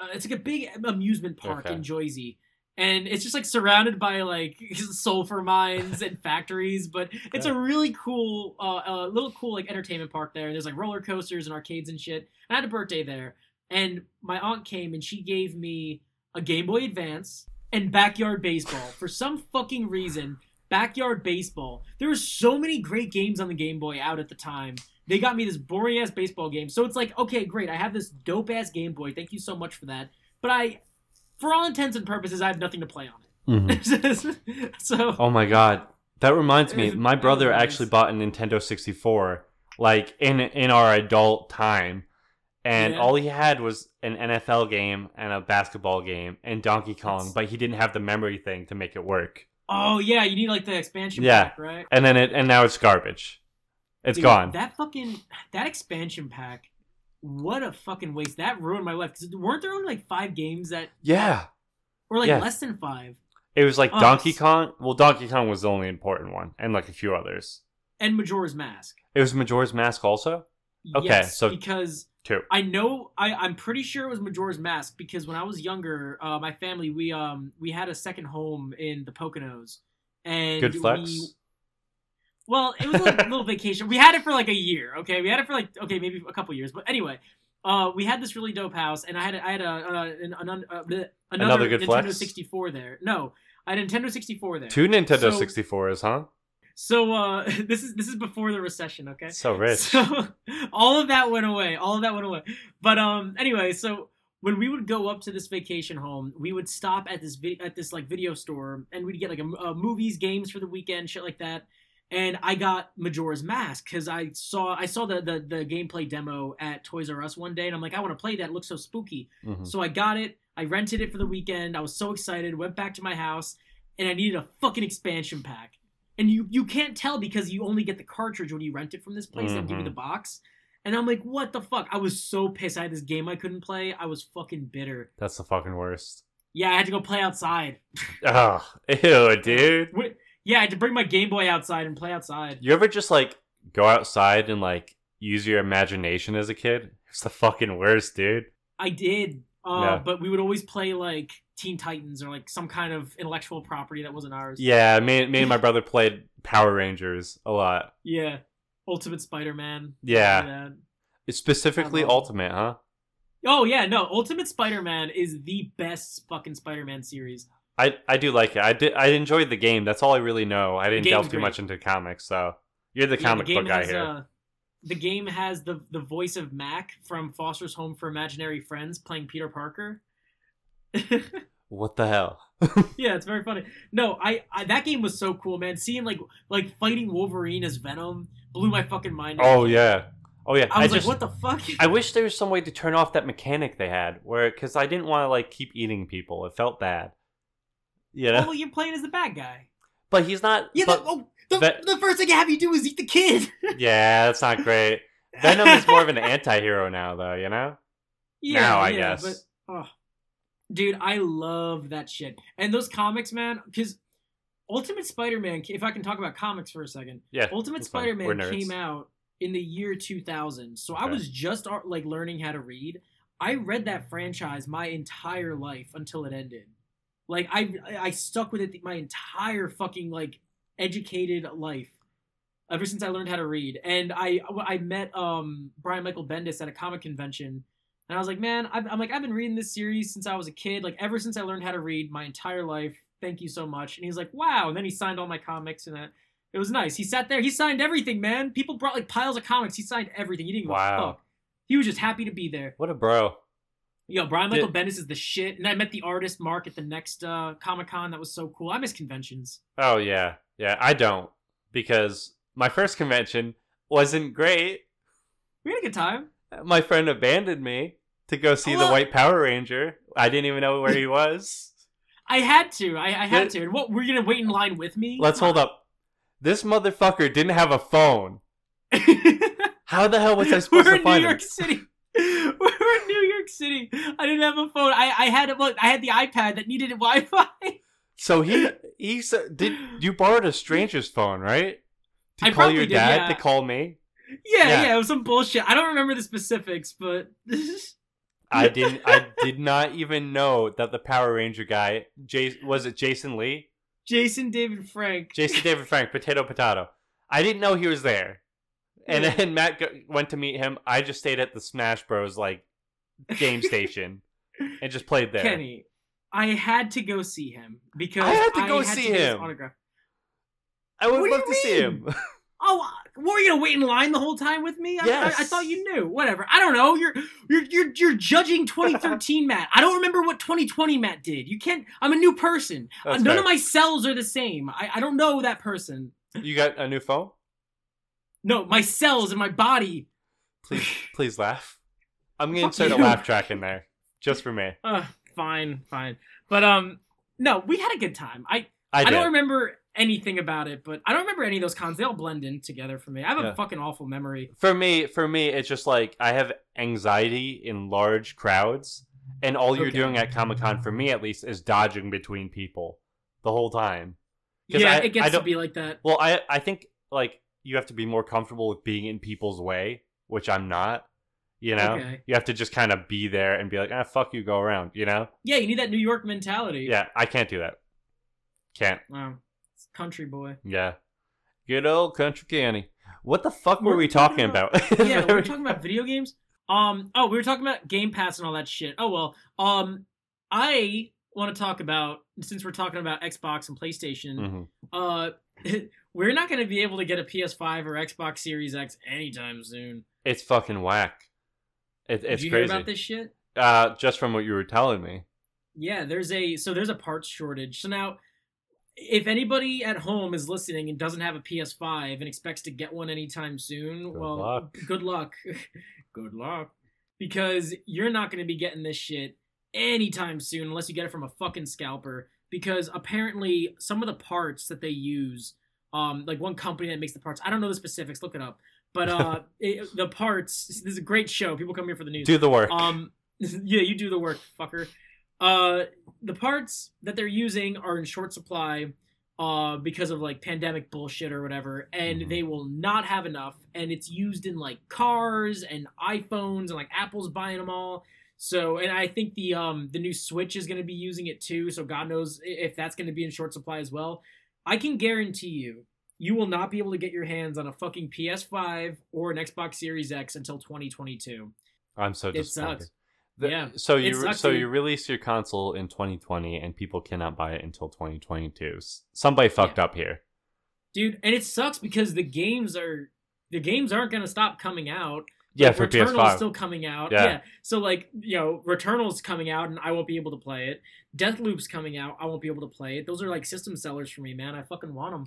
uh, it's like a big amusement park Okay. in Jersey. And it's just like surrounded by like sulfur mines and factories, but it's a really cool, uh, uh, little cool like entertainment park there. And there's like roller coasters and arcades and shit. And I had a birthday there, and my aunt came and she gave me a Game Boy Advance and backyard baseball for some fucking reason. Backyard baseball. There were so many great games on the Game Boy out at the time. They got me this boring ass baseball game. So it's like, okay, great. I have this dope ass Game Boy. Thank you so much for that. But I, for all intents and purposes, I have nothing to play on it. Mm-hmm. so Oh my god. That reminds me, my brother actually bought a Nintendo 64 like in in our adult time. And Yeah. all he had was an NFL game and a basketball game and Donkey Kong, That's- but he didn't have the memory thing to make it work. Oh yeah, you need like the expansion Yeah. pack, right? And then it and now it's garbage. It's Dude, gone. That fucking that expansion pack. What a fucking waste. That ruined my life. Cause weren't there only like five games that, yeah. or like Yeah. less than five? It was like Oh, Donkey Kong. Well, Donkey Kong was the only important one, and like a few others. And Majora's Mask. It was Majora's Mask also. Okay, yes, so- because Two. I know I I'm pretty sure it was Majora's Mask because when I was younger, uh, my family we um we had a second home in the Poconos, and Good flex. we Well, it was a little, little vacation. We had it for like a year. Okay, we had it for like okay, maybe a couple years. But anyway, uh, we had this really dope house, and I had a, I had a, uh, an, an, uh, another, Another good Nintendo flex? 64 there. No, I had a Nintendo 64 there. Two Nintendo So- 64s, huh? So uh, this is this is before the recession. Okay. So rich. So all of that went away. All of that went away. But um, anyway, so when we would go up to this vacation home, we would stop at this vi- at this like video store, and we'd get like a, uh, movies, games for the weekend, shit like that. And I got Majora's Mask because I saw I saw the, the the gameplay demo at Toys R Us one day, and I'm like, I want to play that. It looks so spooky. Mhm. So I got it. I rented it for the weekend. I was so excited. Went back to my house, and I needed a fucking expansion pack. And you you can't tell because you only get the cartridge when you rent it from this place. They give you the box. And I'm like, what the fuck? I was so pissed. I had this game I couldn't play. I was fucking bitter. That's the fucking worst. Yeah, I had to go play outside. Oh, ew, dude. Wait, yeah, I had to bring my Game Boy outside and play outside. You ever just like go outside and like use your imagination as a kid? It's the fucking worst, dude. I did. Uh, Yeah. But we would always play like Teen Titans or like some kind of intellectual property that wasn't ours. Yeah, me, me and my brother played Power Rangers a lot. Yeah. Ultimate Spider-Man. Yeah. Yeah. It's specifically Ultimate, huh? Oh yeah, no. Ultimate Spider-Man is the best fucking Spider-Man series. I I do like it. I did I enjoyed the game. That's all I really know. I didn't game's delve too great. much into comics, so you're the Yeah, comic book guy has, here. Uh, the game has the the voice of Mac from Foster's Home for Imaginary Friends playing Peter Parker. What the hell? yeah, it's very funny. No, I, I that game was so cool, man. Seeing like like fighting Wolverine as Venom blew my fucking mind. Oh yeah. Oh yeah. I was just like, what the fuck? I wish there was some way to turn off that mechanic they had, where because I didn't want to like keep eating people. It felt bad. You know. Oh, you're playing as the bad guy. but he's not. Yeah, but- the, oh, the, the first thing I have you do is eat the kid. yeah, that's not great. Venom is more of an anti-hero now, though. You know. yeah, Now, I yeah, guess. But, oh, dude, I love that shit. And those comics, man, because Ultimate Spider-Man. If I can talk about comics for a second, Yeah. Ultimate that's fine. We're Spider-Man came out in the year 2000. So I was just uh, like learning how to read. I read that franchise my entire life until it ended. Like I I stuck with it my entire fucking like educated life ever since I learned how to read. And I I met um Brian Michael Bendis at a comic convention. And I was like, man, I'm, I'm like, I've been reading this series since I was a kid, like ever since I learned how to read my entire life. Thank you so much. And he's like, wow. And then he signed all my comics and that. It was nice. He sat there. He signed everything, man. People brought like piles of comics. He signed everything. He didn't give Wow. a fuck. He was just happy to be there. What a bro. Yo, Brian Michael Did- Bendis is the shit. And I met the artist Mark at the next uh, Comic Con. That was so cool. I miss conventions. Oh yeah, yeah. I don't because my first convention wasn't great. We had a good time. My friend abandoned me to go see the White Power Ranger. I didn't even know where he was. I had to. I, I had to. And what? Were you gonna wait in line with me? Let's hold up. This motherfucker didn't have a phone. How the hell was I supposed We're to in New York him? York We're in New York City. I didn't have a phone. I, I had. Look, I had the iPad that needed Wi-Fi. So he he "Did you borrowed a stranger's phone, right? To I call your did, dad yeah. to call me? Yeah, Yeah. yeah, it was some bullshit. I don't remember the specifics, but I didn't. I did not even know that the Power Ranger guy, Jay, was it Jason Lee? Jason David Frank. Jason David Frank, potato potato. I didn't know he was there. And then Matt go- went to meet him. I just stayed at the Smash Bros. like game station and just played there. Kenny, I had to go see him because I had to go see get his him. autograph. I would love to see him. Oh, were you gonna wait in line the whole time with me? I, Yes. I, I thought you knew. Whatever. I don't know. You're you're you're you're judging 2013 Matt. I don't remember what 2020 Matt did. You can't. I'm a new person. Uh, none fair. of my cells are the same. I, I don't know that person. You got a new phone? No, my cells and my body. Please, please laugh. I'm gonna Fuck insert a laugh track in there just for me. Uh, fine, fine. But um, no, we had a good time. I I I, don't remember anything about it, but I don't remember any of those cons. They all blend in together for me. I have a Yeah. fucking awful memory. for me, for me, it's just like I have anxiety in large crowds, and all you're Okay. doing at Comic Con, for me at least, is dodging between people the whole time. Yeah, I- it gets I to be like that. Well, I I think like you have to be more comfortable with being in people's way, which I'm not. You know, Okay. you have to just kind of be there and be like, ah, fuck you, go around. You know? Yeah, you need that New York mentality. Yeah, I can't do that. Can't. Wow. Country boy. Yeah. Good old country Kenny. What the fuck were We're we talking talking about? yeah, we were talking about video games. Um, oh, we were talking about Game Pass and all that shit. Oh well. Um, I want to talk about since we're talking about Xbox and PlayStation. Mhm. Uh, we're not going to be able to get a PS5 or Xbox Series X anytime soon. It's fucking whack. It, Did it's you crazy. hear about this shit? Uh, just from what you were telling me. Yeah, there's a so there's a parts shortage. So now if anybody at home is listening and doesn't have a PS5 and expects to get one anytime soon, Good well, luck. good luck. good luck. Because you're not going to be getting this shit anytime soon unless you get it from a fucking scalper because apparently some of the parts that they use um like one company that makes the parts, I don't know the specifics, look it up. But uh it, the parts this is a great show. People come here for the news. Do the work. Um, yeah, you do the work, fucker. Uh, the parts that they're using are in short supply, uh, because of like pandemic bullshit or whatever, and Mhm. they will not have enough. And it's used in like cars and iPhones, and like Apple's buying them all. So, and I think the um the new Switch is going to be using it too. So God knows if that's going to be in short supply as well. I can guarantee you, you will not be able to get your hands on a fucking PS5 or an Xbox Series X until 2022. I'm so It disappointed. sucks. The- Yeah. So you sucks, so dude. you release your console in 2020 and people cannot buy it until 2022. S- Somebody fucked up here. Dude, and it sucks because the games are the games aren't going to stop coming out. Yeah, Like, for Returnal's PS5. still coming out. Yeah. Yeah. So like, you know, Returnal's coming out and I won't be able to play it. Deathloop's coming out, I won't be able to play it. Those are like system sellers for me, man. I fucking want them.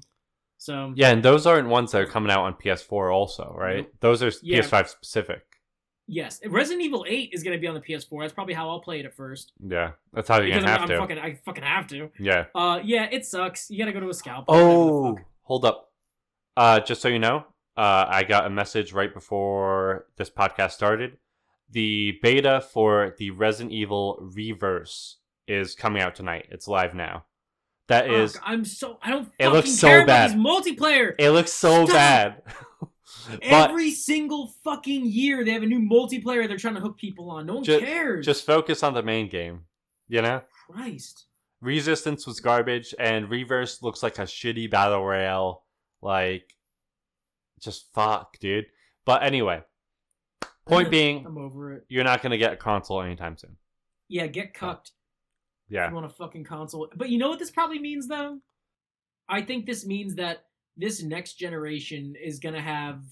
So Yeah, and those aren't ones that are coming out on PS4 also, right? Nope. Those are Yeah. PS5 specific. yes, Resident Evil 8 is going to be on the PS4. That's probably how I'll play it at first. Yeah, that's how you're because gonna I'm, have I'm to. fucking I fucking have to. Yeah. Uh yeah, it sucks. You got to go to a scalp. Oh, hold up. Uh, just so you know, uh, I got a message right before this podcast started. The beta for the Resident Evil Reverse is coming out tonight. It's live now. That is. I'm so I don't It looks so care bad. multiplayer. It looks so Stop. bad. but Every single fucking year they have a new multiplayer they're trying to hook people on. No one Ju- cares. just focus on the main game. You know, Christ. Resistance was garbage, and Reverse looks like a shitty battle royale. Like, just fuck, dude. But anyway, point being, I'm over it. you're not gonna get a console anytime soon. Yeah, get cucked. If Yeah. you want a fucking console. But you know what this probably means though? I think this means that this next generation is gonna have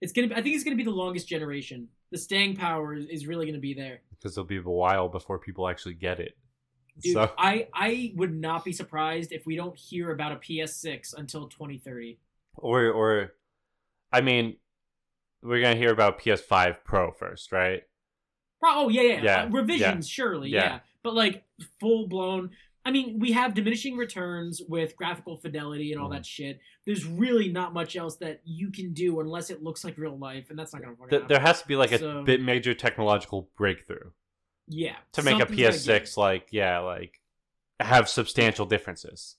it's gonna be, I think it's gonna be the longest generation. The staying power is, is really gonna be there. because it'll be a while before people actually get it. Dude, so I I would not be surprised if we don't hear about a PS6 until 2030. or or I mean, we're gonna hear about PS5 Pro first, right? Pro- oh yeah, yeah, Yeah, Uh, revisions surely, yeah. yeah. But like full blown. I mean, we have diminishing returns with graphical fidelity and all Mhm. that shit. There's really not much else that you can do unless it looks like real life, and that's not gonna work. Th- there has to be like a So- bit major technological breakthrough yeah, to make a PS6 like yeah, like have substantial differences.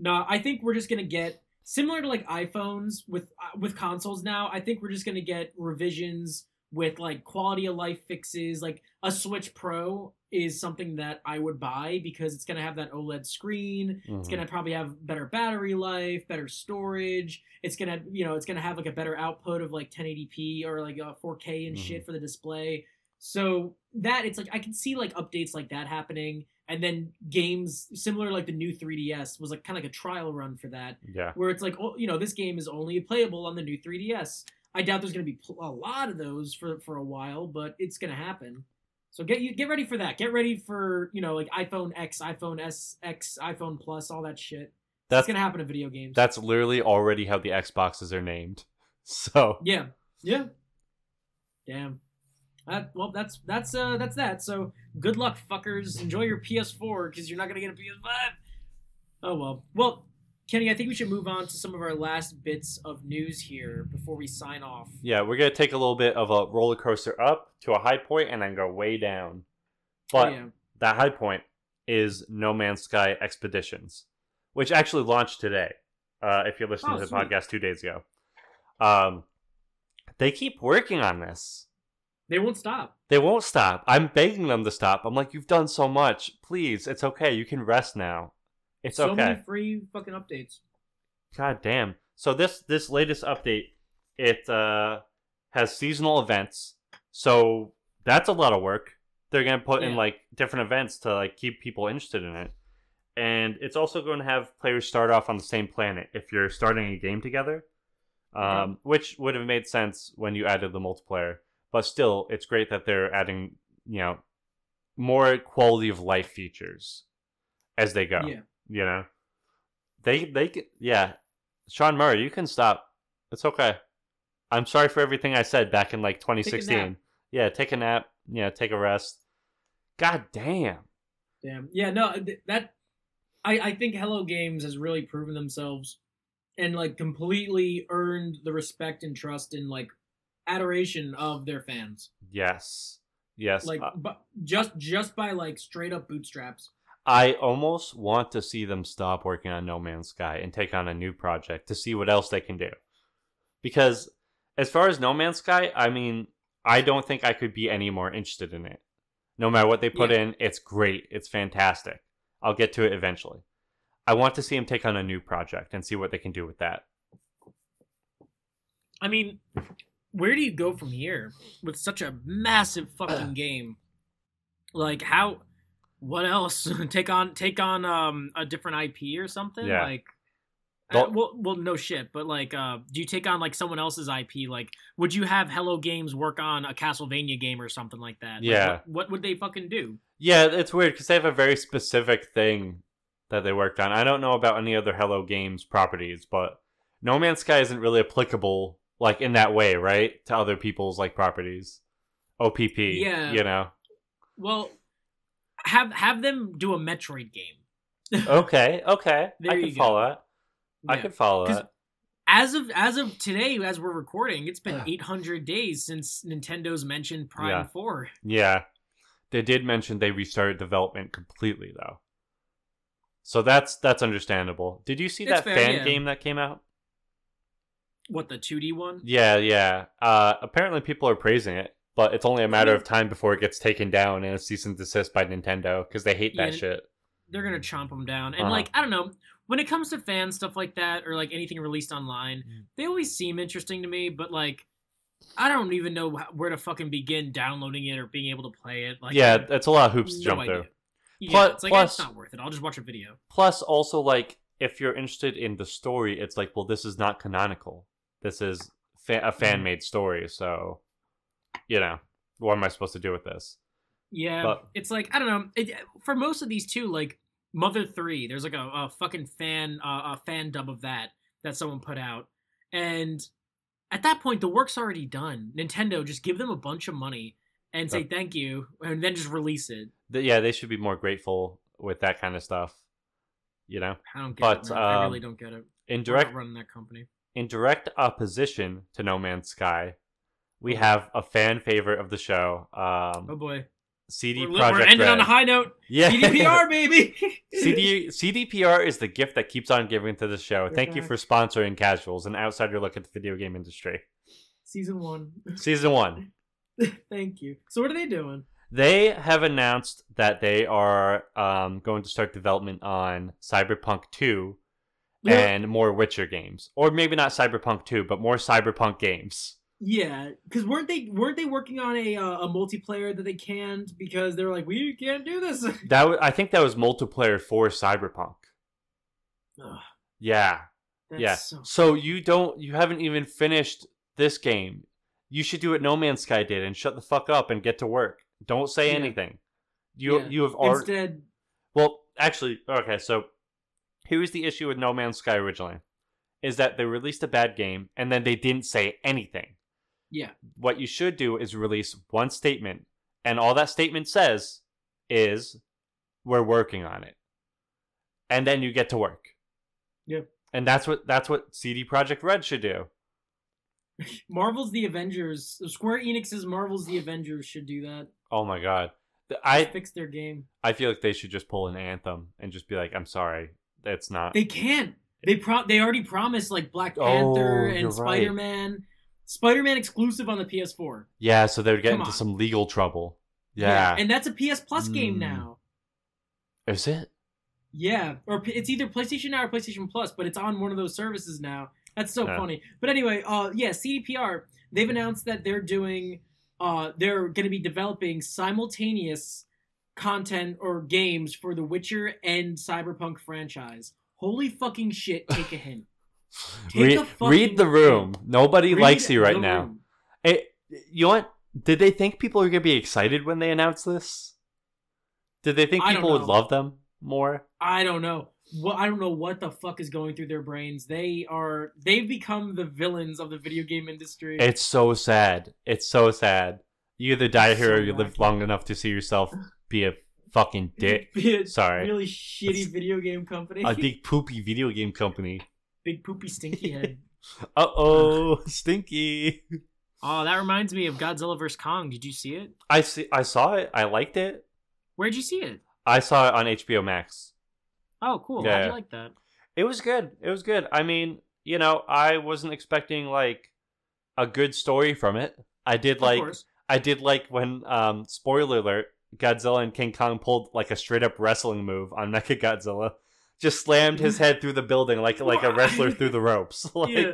No, I think we're just gonna get similar to like iPhones with uh, with consoles now. I think we're just gonna get revisions with like quality of life fixes. Like a Switch Pro is something that I would buy because it's gonna have that OLED screen. It's Mhm. gonna probably have better battery life, better storage. It's gonna you know it's gonna have like a better output of like 1080p or like a 4K and shit for the display. So that it's like I can see like updates like that happening, and then games similar like the new 3DS was like kind of like a trial run for that, Yeah. where it's like oh you know this game is only playable on the new 3DS. I doubt there's gonna be pl- a lot of those for for a while, but it's gonna happen. So get you get ready for that. Get ready for you know like iPhone X, iPhone SX, iPhone Plus, all that shit. That's it's gonna happen in video games. that's literally already how the Xboxes are named. So yeah, yeah. Damn. That, well, that's that's uh that's that. So good luck, fuckers. Enjoy your PS4 because you're not gonna get a PS5. Oh well. Well, Kenny, I think we should move on to some of our last bits of news here before we sign off. yeah, we're gonna take a little bit of a roller coaster up to a high point and then go way down. But oh, yeah. that high point is No Man's Sky Expeditions, which actually launched today. Uh, if you listened Oh, to the sweet. podcast two days ago, um, they keep working on this. They won't stop. They won't stop. I'm begging them to stop. I'm like, you've done so much. Please, it's okay. You can rest now. It's so okay. So many free fucking updates. God damn. So this this latest update, it uh, has seasonal events. So that's a lot of work. They're gonna put in like different events to like keep people interested in it. And it's also going to have players start off on the same planet if you're starting a game together. Um, Okay. which would have made sense when you added the multiplayer. But still, it's great that they're adding, you know, more quality of life features as they go. Yeah. You know, they they yeah. Sean Murray, you can stop. It's okay. I'm sorry for everything I said back in like 2016. nap. Yeah, take a nap. Yeah, take a rest. God damn. Damn. Yeah, no, that I I think Hello Games has really proven themselves and like completely earned the respect and trust and like adoration of their fans. Yes. Yes. Like Uh, but just just by like straight up bootstraps. I almost want to see them stop working on No Man's Sky and take on a new project to see what else they can do. Because as far as No Man's Sky, I mean, I don't think I could be any more interested in it. No matter what they put Yeah. in, it's great. It's fantastic. I'll get to it eventually. I want to see them take on a new project and see what they can do with that. I mean, where do you go from here with such a massive fucking game? Like how? What else? take on take on um a different IP or something? Yeah. Like, uh, well, well, no shit. But like, uh, do you take on like someone else's IP? Like, would you have Hello Games work on a Castlevania game or something like that? Like, Yeah. What, what would they fucking do? Yeah, it's weird because they have a very specific thing that they worked on. I don't know about any other Hello Games properties, but No Man's Sky isn't really applicable like in that way, right? To other people's like properties. OPP. Yeah. You know. Well, have have them do a Metroid game. Okay, okay. There I can follow that. I Yeah. can follow that. as of as of today, as we're recording, it's been 800 days since Nintendo's mentioned Prime Yeah. 4. Yeah. They did mention they restarted development completely though. So that's that's understandable. Did you see It's that fair, fan yeah. game that came out? What the 2D one? Yeah, yeah. Uh, apparently people are praising it, but it's only a matter mean- of time before it gets taken down and a cease and desist by Nintendo because they hate that shit. They're gonna chomp them down, and Uh-huh. like I don't know. When it comes to fan stuff like that, or like anything released online, Mm. they always seem interesting to me. But like, I don't even know where to fucking begin downloading it or being able to play it. Like, yeah, I- that's a lot of hoops to no jump idea. through. Yeah, Plus- it's like plus- it's not worth it. I'll just watch a video. Plus, also like if you're interested in the story, it's like, well, this is not canonical. This is fa- a fan made story, so you know what am I supposed to do with this? Yeah, But- it's like I don't know. It, for most of these too, like Mother Three, there's like a, a fucking fan uh, a fan dub of that that someone put out, and at that point the work's already done. Nintendo just give them a bunch of money and say thank you, and then just release it. Th- yeah, they should be more grateful with that kind of stuff. You know, I don't get But, it. man. I really um, don't get it. in direct running that company. In direct opposition to No Man's Sky, we have a fan favorite of the show, um, Oh boy, CD we're, we're ending on a high note. Yeah, CDPR, baby. CD, CDPR is the gift that keeps on giving to the show. We're Thank you for sponsoring Casuals, an outsider look at the video game industry. Season one. Season one. Thank you. So what are they doing? They have announced that they are um, going to start development on Cyberpunk 2 and more Witcher games. Or maybe not Cyberpunk 2, but more Cyberpunk games. Yeah, because weren't they weren't they working on a uh, a multiplayer that they canned because they were like we can't do this. That w- I think that was multiplayer for Cyberpunk. Ugh, Yeah. that's yeah. so- So you don't you haven't even finished this game. You should do what No Man's Sky did and shut the fuck up and get to work. Don't say Yeah. anything. You Yeah. you have already instead. Well, actually, okay, so here's the issue with No Man's Sky originally. Is that they released a bad game and then they didn't say anything. Yeah, What you should do is release one statement, and all that statement says is we're working on it. And then you get to work. Yeah. And that's what that's what CD Projekt Red should do. Marvel's the Avengers. Square Enix's Marvel's the Avengers should do that. Oh my god. I Fix their game. I feel like they should just pull an anthem and just be like, I'm sorry, it's not They can't. They pro. They already promised like Black Oh, Panther you're and. Spider Man. Spider Man exclusive on the PS4. Yeah, so they would get Come into some legal trouble. Yeah. and that's a PS Plus game Mm. now. Is it? Yeah, or P- it's either PlayStation Now or PlayStation Plus, but it's on one of those services now. That's so Yeah. funny. But anyway, uh, yeah, CDPR. They've announced that they're doing, uh, they're going to be developing simultaneous content or games for the Witcher and Cyberpunk franchise. Holy fucking shit! Take a hint. Take Read, a read the room. Nobody Read likes you right now. It, eh, you know what? Did they think people are gonna be excited when they announce this? Did they think people would love them more? I don't know. Well, I don't know what the fuck is going through their brains. They are they've become the villains of the video game industry. It's so sad. It's so sad. You either die here or you live long enough to see yourself be a fucking dick. Be a Sorry. Really shitty video game company. A big poopy video game company. Big poopy stinky head. Uh oh, stinky. oh, that reminds me of Godzilla vs Kong. Did you see it? I see. I saw it. I liked it. Where'd you see it? I saw it on HBO Max. Oh, cool. Yeah. How'd you like that? It was good. It was good. I mean, you know, I wasn't expecting like a good story from it. I did like of course. I did like when um spoiler alert, Godzilla and King Kong pulled like a straight up wrestling move on Mecha Godzilla. Just slammed his head through the building like like a wrestler through the ropes. like, yeah,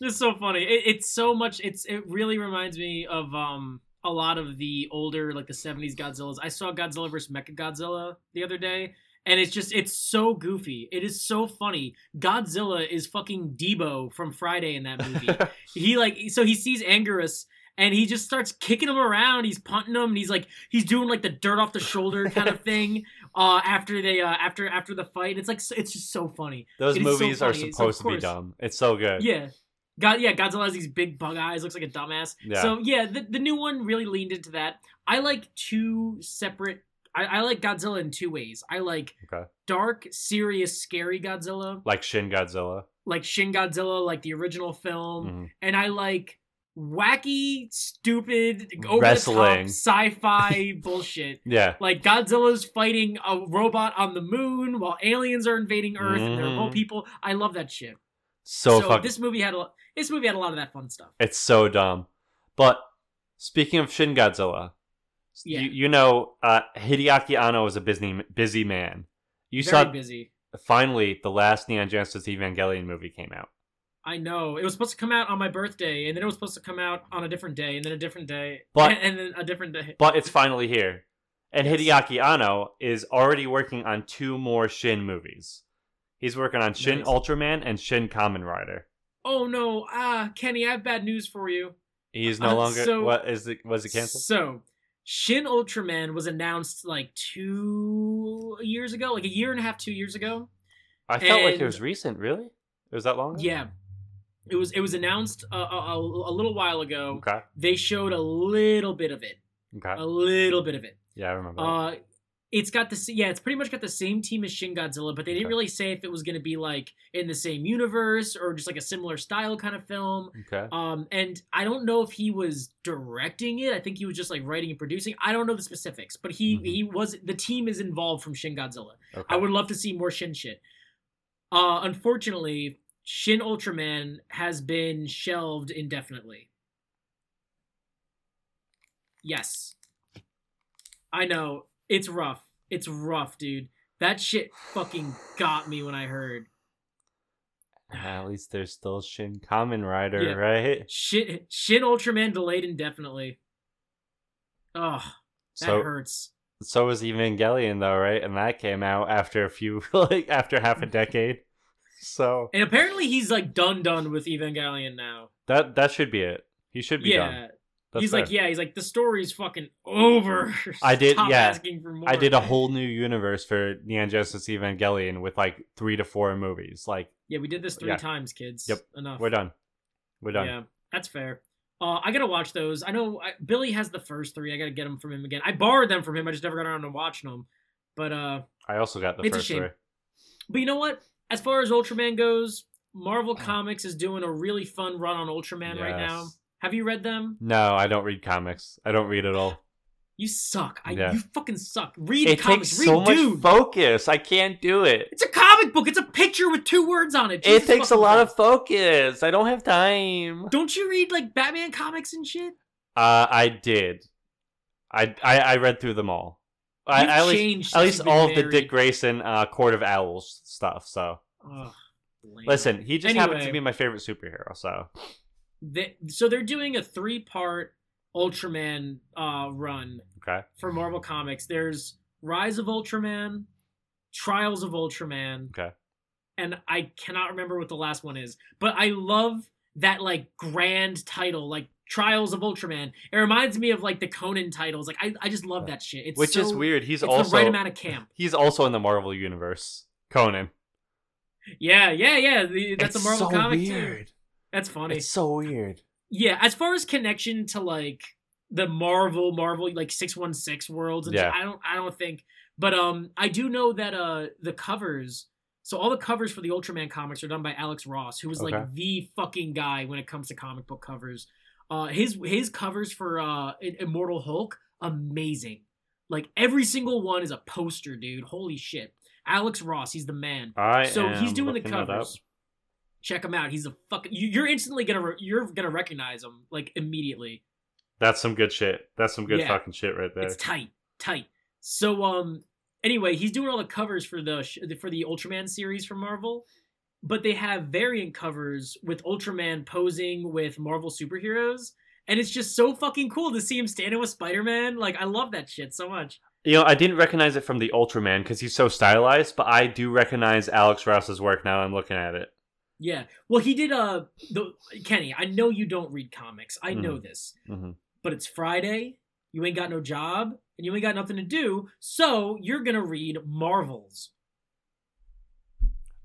it's so funny. It, it's so much. It's it really reminds me of um a lot of the older like the '70s Godzillas. I saw Godzilla vs Mecha Godzilla the other day, and it's just it's so goofy. It is so funny. Godzilla is fucking Deebo from Friday in that movie. he like so he sees Anguirus and he just starts kicking him around. He's punting him. And he's like he's doing like the dirt off the shoulder kind of thing. Uh, after they uh after after the fight, it's like it's just so funny. Those It so movies are funny. So, supposed of to be dumb. It's so good. Yeah. God, yeah, Godzilla has these big bug eyes, looks like a dumbass. Yeah. So yeah, the, the new one really leaned into that. I like two separate. I, I like Godzilla in two ways. I like Okay. dark, serious, scary Godzilla, Like Shin Godzilla. like Shin Godzilla, like the original film, Mhm. and I like wacky, stupid, over Wrestling. the top sci-fi bullshit. Yeah. Like Godzilla's fighting a robot on the moon while aliens are invading Earth and they're Mhm. both people. I love that shit. So, so fucking. this movie had a this movie had a lot of that fun stuff. It's so dumb. But speaking of Shin Godzilla, Yeah. you, you know uh, Hideaki Anno is a busy busy man. You Very saw busy. finally the last Neon Genesis Evangelion movie came out. I know. It was supposed to come out on my birthday, and then it was supposed to come out on a different day, and then a different day, But- and, and then a different day. But it's finally here. And Yes. Hideaki Anno is already working on two more Shin movies. He's working on Shin Nice. Ultraman and Shin Kamen Rider. Oh no, ah, Kenny, I have bad news for you. He's no Uh, longer so- what is it was it canceled? So, Shin Ultraman was announced like two years ago, like a year and a half, two years ago. I felt like it was recent, really? It was that long? ago? Yeah, it was. It was announced a, a, a a little while ago. Okay. They showed a little bit of it, Okay. a little bit of it. Yeah, I remember. that. Uh, it's got the yeah, it's pretty much got the same team as Shin Godzilla, but they didn't Okay. really say if it was going to be like in the same universe or just like a similar style kind of film. okay. Um, and I don't know if he was directing it. I think he was just like writing and producing. I don't know the specifics, but he Mhm. he was the team is involved from Shin Godzilla. Okay. I would love to see more Shin shit. Uh, unfortunately, Shin Ultraman has been shelved indefinitely. Yes. I know. It's rough. It's rough, dude. That shit fucking got me when I heard. At least there's still Shin Kamen Rider, Yeah. right? Shin, Shin Ultraman delayed indefinitely. Ugh, that So hurts. so was Evangelion though, right? And that came out after a few like after half a decade. So And apparently he's like done done with Evangelion now. that that should be it. He should be yeah. done. That's he's like, yeah, he's like, the story's fucking over. I did- yeah. asking for more. I did a whole new universe for Neon Genesis Evangelion with like three to four movies. Like Yeah, we did this three Yeah. times, kids. Yep. Enough. we're done. We're done. Yeah, that's fair. Uh, I gotta watch those. I know I, Billy has the first three. I gotta get them from him again. I borrowed them from him. I just never got around to watching them. But uh, I also got the first three. but you know what? As far as Ultraman goes, Marvel Comics is doing a really fun run on Ultraman right now. Have you read them? No, I don't read comics. I don't read at all. You suck. I, Yeah. You fucking suck. Read It comics. takes Read so much focus. I can't do it. It's a comic book. It's a picture with two words on it. It takes a lot of focus. I don't have time. Don't you read like Batman comics and shit? Uh, I did. I, I I read through them all. I, You've I at least at least all of the. Dick Grayson uh, Court of Owls stuff. So Ugh, listen, he just happens to be my favorite superhero. So They, so they're doing a three-part Ultraman uh, run okay, for Marvel Comics. There's Rise of Ultraman, Trials of Ultraman, okay, and I cannot remember what the last one is. But I love that like grand title, like Trials of Ultraman. It reminds me of like the Conan titles. Like I, I just love that shit. It's which is weird. He's also the right amount of camp. he's also in the Marvel universe. Conan. Yeah, yeah, yeah. The, that's It's a Marvel so comic too. weird. That's funny. It's so weird. yeah, as far as connection to like the Marvel, Marvel like six one six worlds, and Yeah. I don't, I don't think. But um, I do know that uh, the covers. So all the covers for the Ultraman comics are done by Alex Ross, who is Okay. like the fucking guy when it comes to comic book covers. Uh, his his covers for uh Immortal Hulk, amazing. Like every single one is a poster, dude. Holy shit. Alex Ross, he's the man. I So he's doing the looking that up. covers. Check him out. He's a fucking. You, you're instantly gonna re- you're gonna recognize him like immediately. That's some good shit. That's some good Yeah. fucking shit right there. It's tight, tight. So um, anyway, he's doing all the covers for the sh- for the Ultraman series from Marvel, but they have variant covers with Ultraman posing with Marvel superheroes, and it's just so fucking cool to see him standing with Spider Man. Like I love that shit so much. You know, I didn't recognize it from the Ultraman because he's so stylized, but I do recognize Alex Ross's work now. I'm looking at it. Yeah. Well, he did uh the Kenny, I know you don't read comics. I know this. hmm But it's Friday, you ain't got no job, and you ain't got nothing to do, so you're going to read Marvels.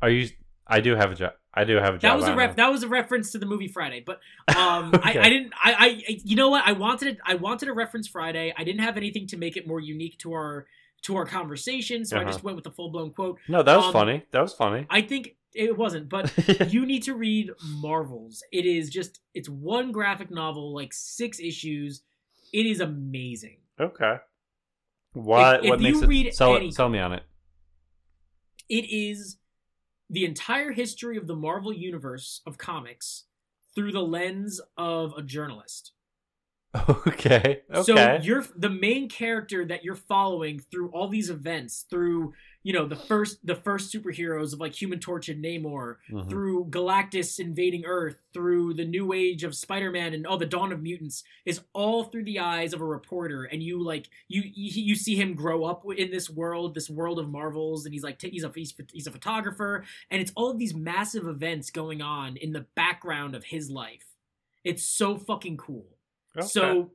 Are you? I do have a job. I do have a job. That was a I ref that was a reference to the movie Friday. But um Okay. I, I didn't I, I you know what? I wanted I wanted a reference Friday. I didn't have anything to make it more unique to our to our conversation, so I Uh-huh. just went with the full blown quote. No, that was um, funny. That was funny. I think it wasn't, but you need to read Marvels. It is just it's one graphic novel, like six issues. It is amazing. okay. What? if what you makes it? read Sell any- it. Sell me on it. It is the entire history of the Marvel universe of comics through the lens of a journalist. Okay. Okay. So you're the main character that you're following through all these events, through you know the first the first superheroes of like Human Torch and Namor, Mhm. through Galactus invading Earth, through the new age of Spider-Man and oh the dawn of mutants is all through the eyes of a reporter and you like you you, you see him grow up in this world, this world of Marvels and he's like t- he's a he's, he's a photographer and it's all of these massive events going on in the background of his life. It's so fucking cool. Okay. So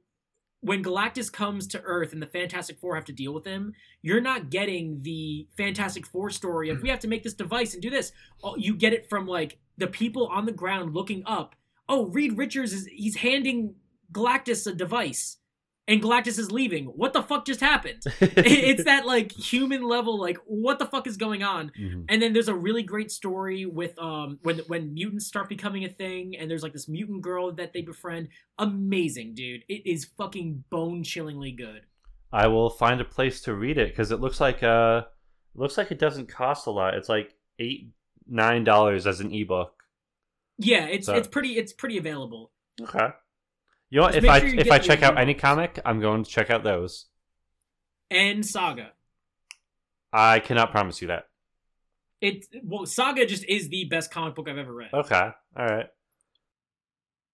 when Galactus comes to Earth and the Fantastic Four have to deal with him, you're not getting the Fantastic Four story of hmm. we have to make this device and do this. Oh, You get it from like the people on the ground looking up. Oh, Reed Richards is he's handing Galactus a device, and Galactus is leaving. What the fuck just happened? it's that like human level, like what the fuck is going on? Mhm. And then there's a really great story with um when when mutants start becoming a thing, and there's like this mutant girl that they befriend. Amazing, dude! It is fucking bone chillingly good. I will find a place to read it because it looks like uh, looks like it doesn't cost a lot. It's like eight nine dollars as an ebook. Yeah, it's So- it's pretty it's pretty available. Okay. You know, what? Just if I sure if I check out any comic, I'm going to check out those. And Saga, I cannot promise you that. it well Saga just is the best comic book I've ever read. Okay. All right.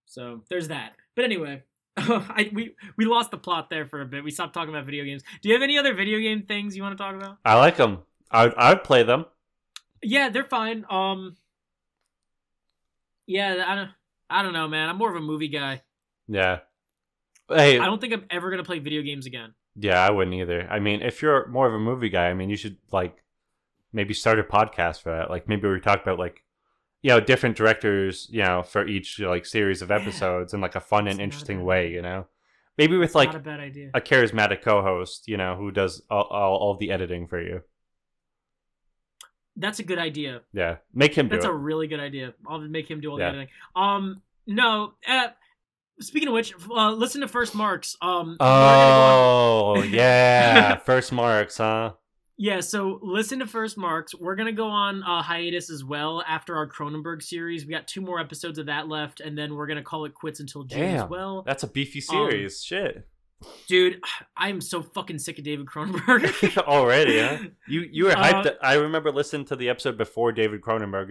So there's that. But anyway, I, we we lost the plot there for a bit. We stopped talking about video games. Do you have any other video game things you want to talk about? I like them. I I would play them. Yeah, they're fine. Um, yeah, I don't, I don't know, man. I'm more of a movie guy. Yeah. Hey, I don't think I'm ever gonna play video games again. yeah, I wouldn't either. I mean, if you're more of a movie guy, I mean, you should like maybe start a podcast for that. Like maybe we talk about like you know different directors, you know, for each like series of Yeah. episodes in like a fun That's and not a interesting way. You know, maybe with like a bad idea. a charismatic co-host, you know, who does all, all, all the editing for you. That's a good idea. Yeah, make him do That's it. a really good idea. I'll make him do all Yeah. the editing. Um, no. Uh, speaking of which, uh, listen to First Marks. Um, we're gonna go on- Oh yeah, first marks, huh? Yeah, so listen to First Marks. We're gonna go on uh, hiatus as well after our Cronenberg series. We got two more episodes of that left, and then we're gonna call it quits until June as well. That's a beefy Um, series. Shit. Dude, I'm so fucking sick of David Cronenberg. Already, huh? You you were hyped. Uh, I remember listening to the episode before David Cronenberg.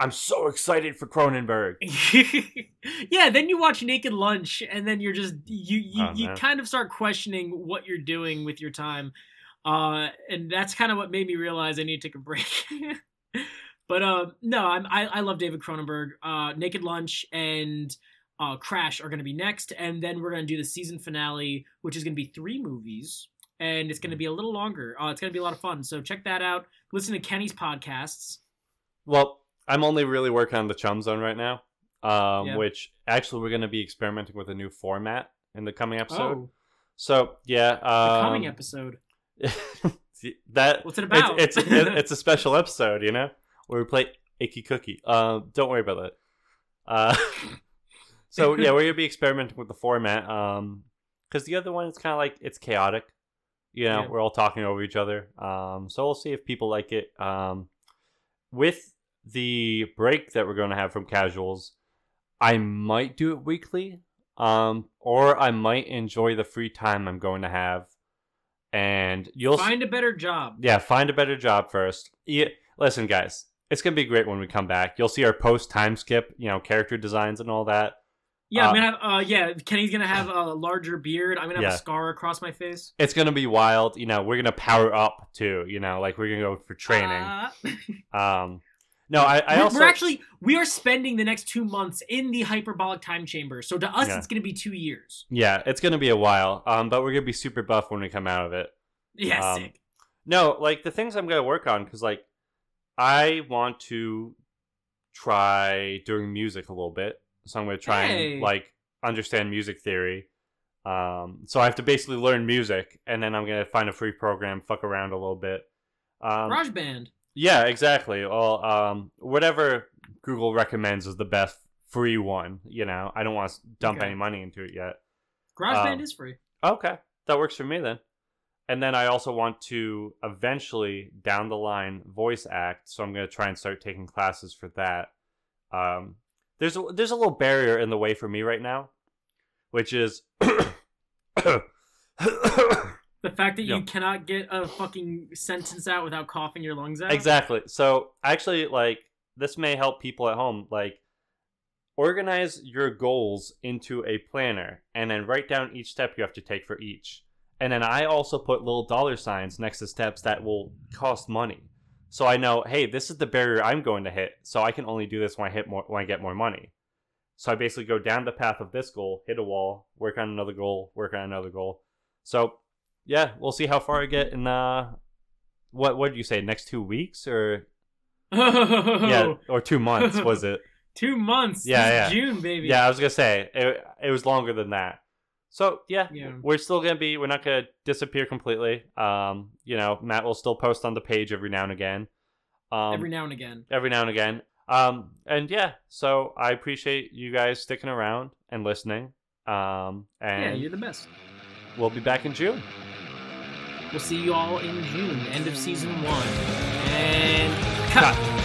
I'm so excited for Cronenberg. yeah, then you watch Naked Lunch, and then you're just you you, Oh, you kind of start questioning what you're doing with your time, uh, and that's kind of what made me realize I need to take a break. but um, no, I'm, I I love David Cronenberg. Uh, Naked Lunch and uh, Crash are going to be next, and then we're going to do the season finale, which is going to be three movies. And it's going to be a little longer. Uh, it's going to be a lot of fun. So check that out. Listen to Kenny's podcasts. Well, I'm only really working on the Chum Zone right now, um, Yeah. which actually we're going to be experimenting with a new format in the coming episode. Oh, So yeah, the um, coming episode. that What's it about? It's it's, it's a special episode, you know, where we play Icky Cookie. Um, don't worry about that. Uh, so yeah, we're gonna be experimenting with the format. Um, because the other one is kind of like it's chaotic. You know, Yeah. we're all talking over each other. Um, so we'll see if people like it. Um, with the break that we're going to have from casuals, I might do it weekly. Um, or I might enjoy the free time I'm going to have and you'll Find a better job. yeah find a better job first. Yeah, listen, guys, it's gonna be great when we come back. You'll see our post time skip, you know, character designs and all that. Yeah, Uh, I'm gonna have. Uh, yeah, Kenny's gonna have a larger beard. I'm gonna have Yeah. a scar across my face. It's gonna be wild. You know, we're gonna power up too. You know, like we're gonna go for training. Uh, Um, no, I, I we're, also we're actually we are spending the next two months in the hyperbolic time chamber. So to us, Yeah. it's gonna be two years. yeah, it's gonna be a while. Um, but we're gonna be super buff when we come out of it. Yeah, Um, sick. No, like the things I'm gonna work on because like I want to try doing music a little bit. So I'm gonna try Hey. and like understand music theory. Um, so I have to basically learn music, and then I'm gonna find a free program, fuck around a little bit. Um, Garage Band. Yeah, exactly. Well, um, whatever Google recommends is the best free one. You know, I don't want to dump Okay. any money into it yet. GarageBand um, is free. Okay, that works for me then. And then I also want to eventually down the line voice act, so I'm going to try and start taking classes for that. Um, there's a, there's a little barrier in the way for me right now, which is The fact that you yeah. cannot get a fucking sentence out without coughing your lungs out. exactly. So actually, like this may help people at home. Like organize your goals into a planner, and then write down each step you have to take for each. And then I also put little dollar signs next to steps that will cost money. So I know, hey, this is the barrier I'm going to hit. So I can only do this when I hit more when I get more money. So I basically go down the path of this goal, hit a wall, work on another goal, work on another goal. So yeah, we'll see how far I get in uh what what did you say, next two weeks or yeah, or two months was it? Two months. Yeah, is June, baby. Yeah, I was gonna say it, it was longer than that. So yeah, Yeah. we're still gonna be. We're not gonna disappear completely. Um, you know, Matt will still post on the page every now and again. Um, Every now and again. every now and again. Um, and yeah, so I appreciate you guys sticking around and listening. Um, Yeah, and you're the best. we'll be back in June. We'll see you all in June, end of season one. And cut. Cut.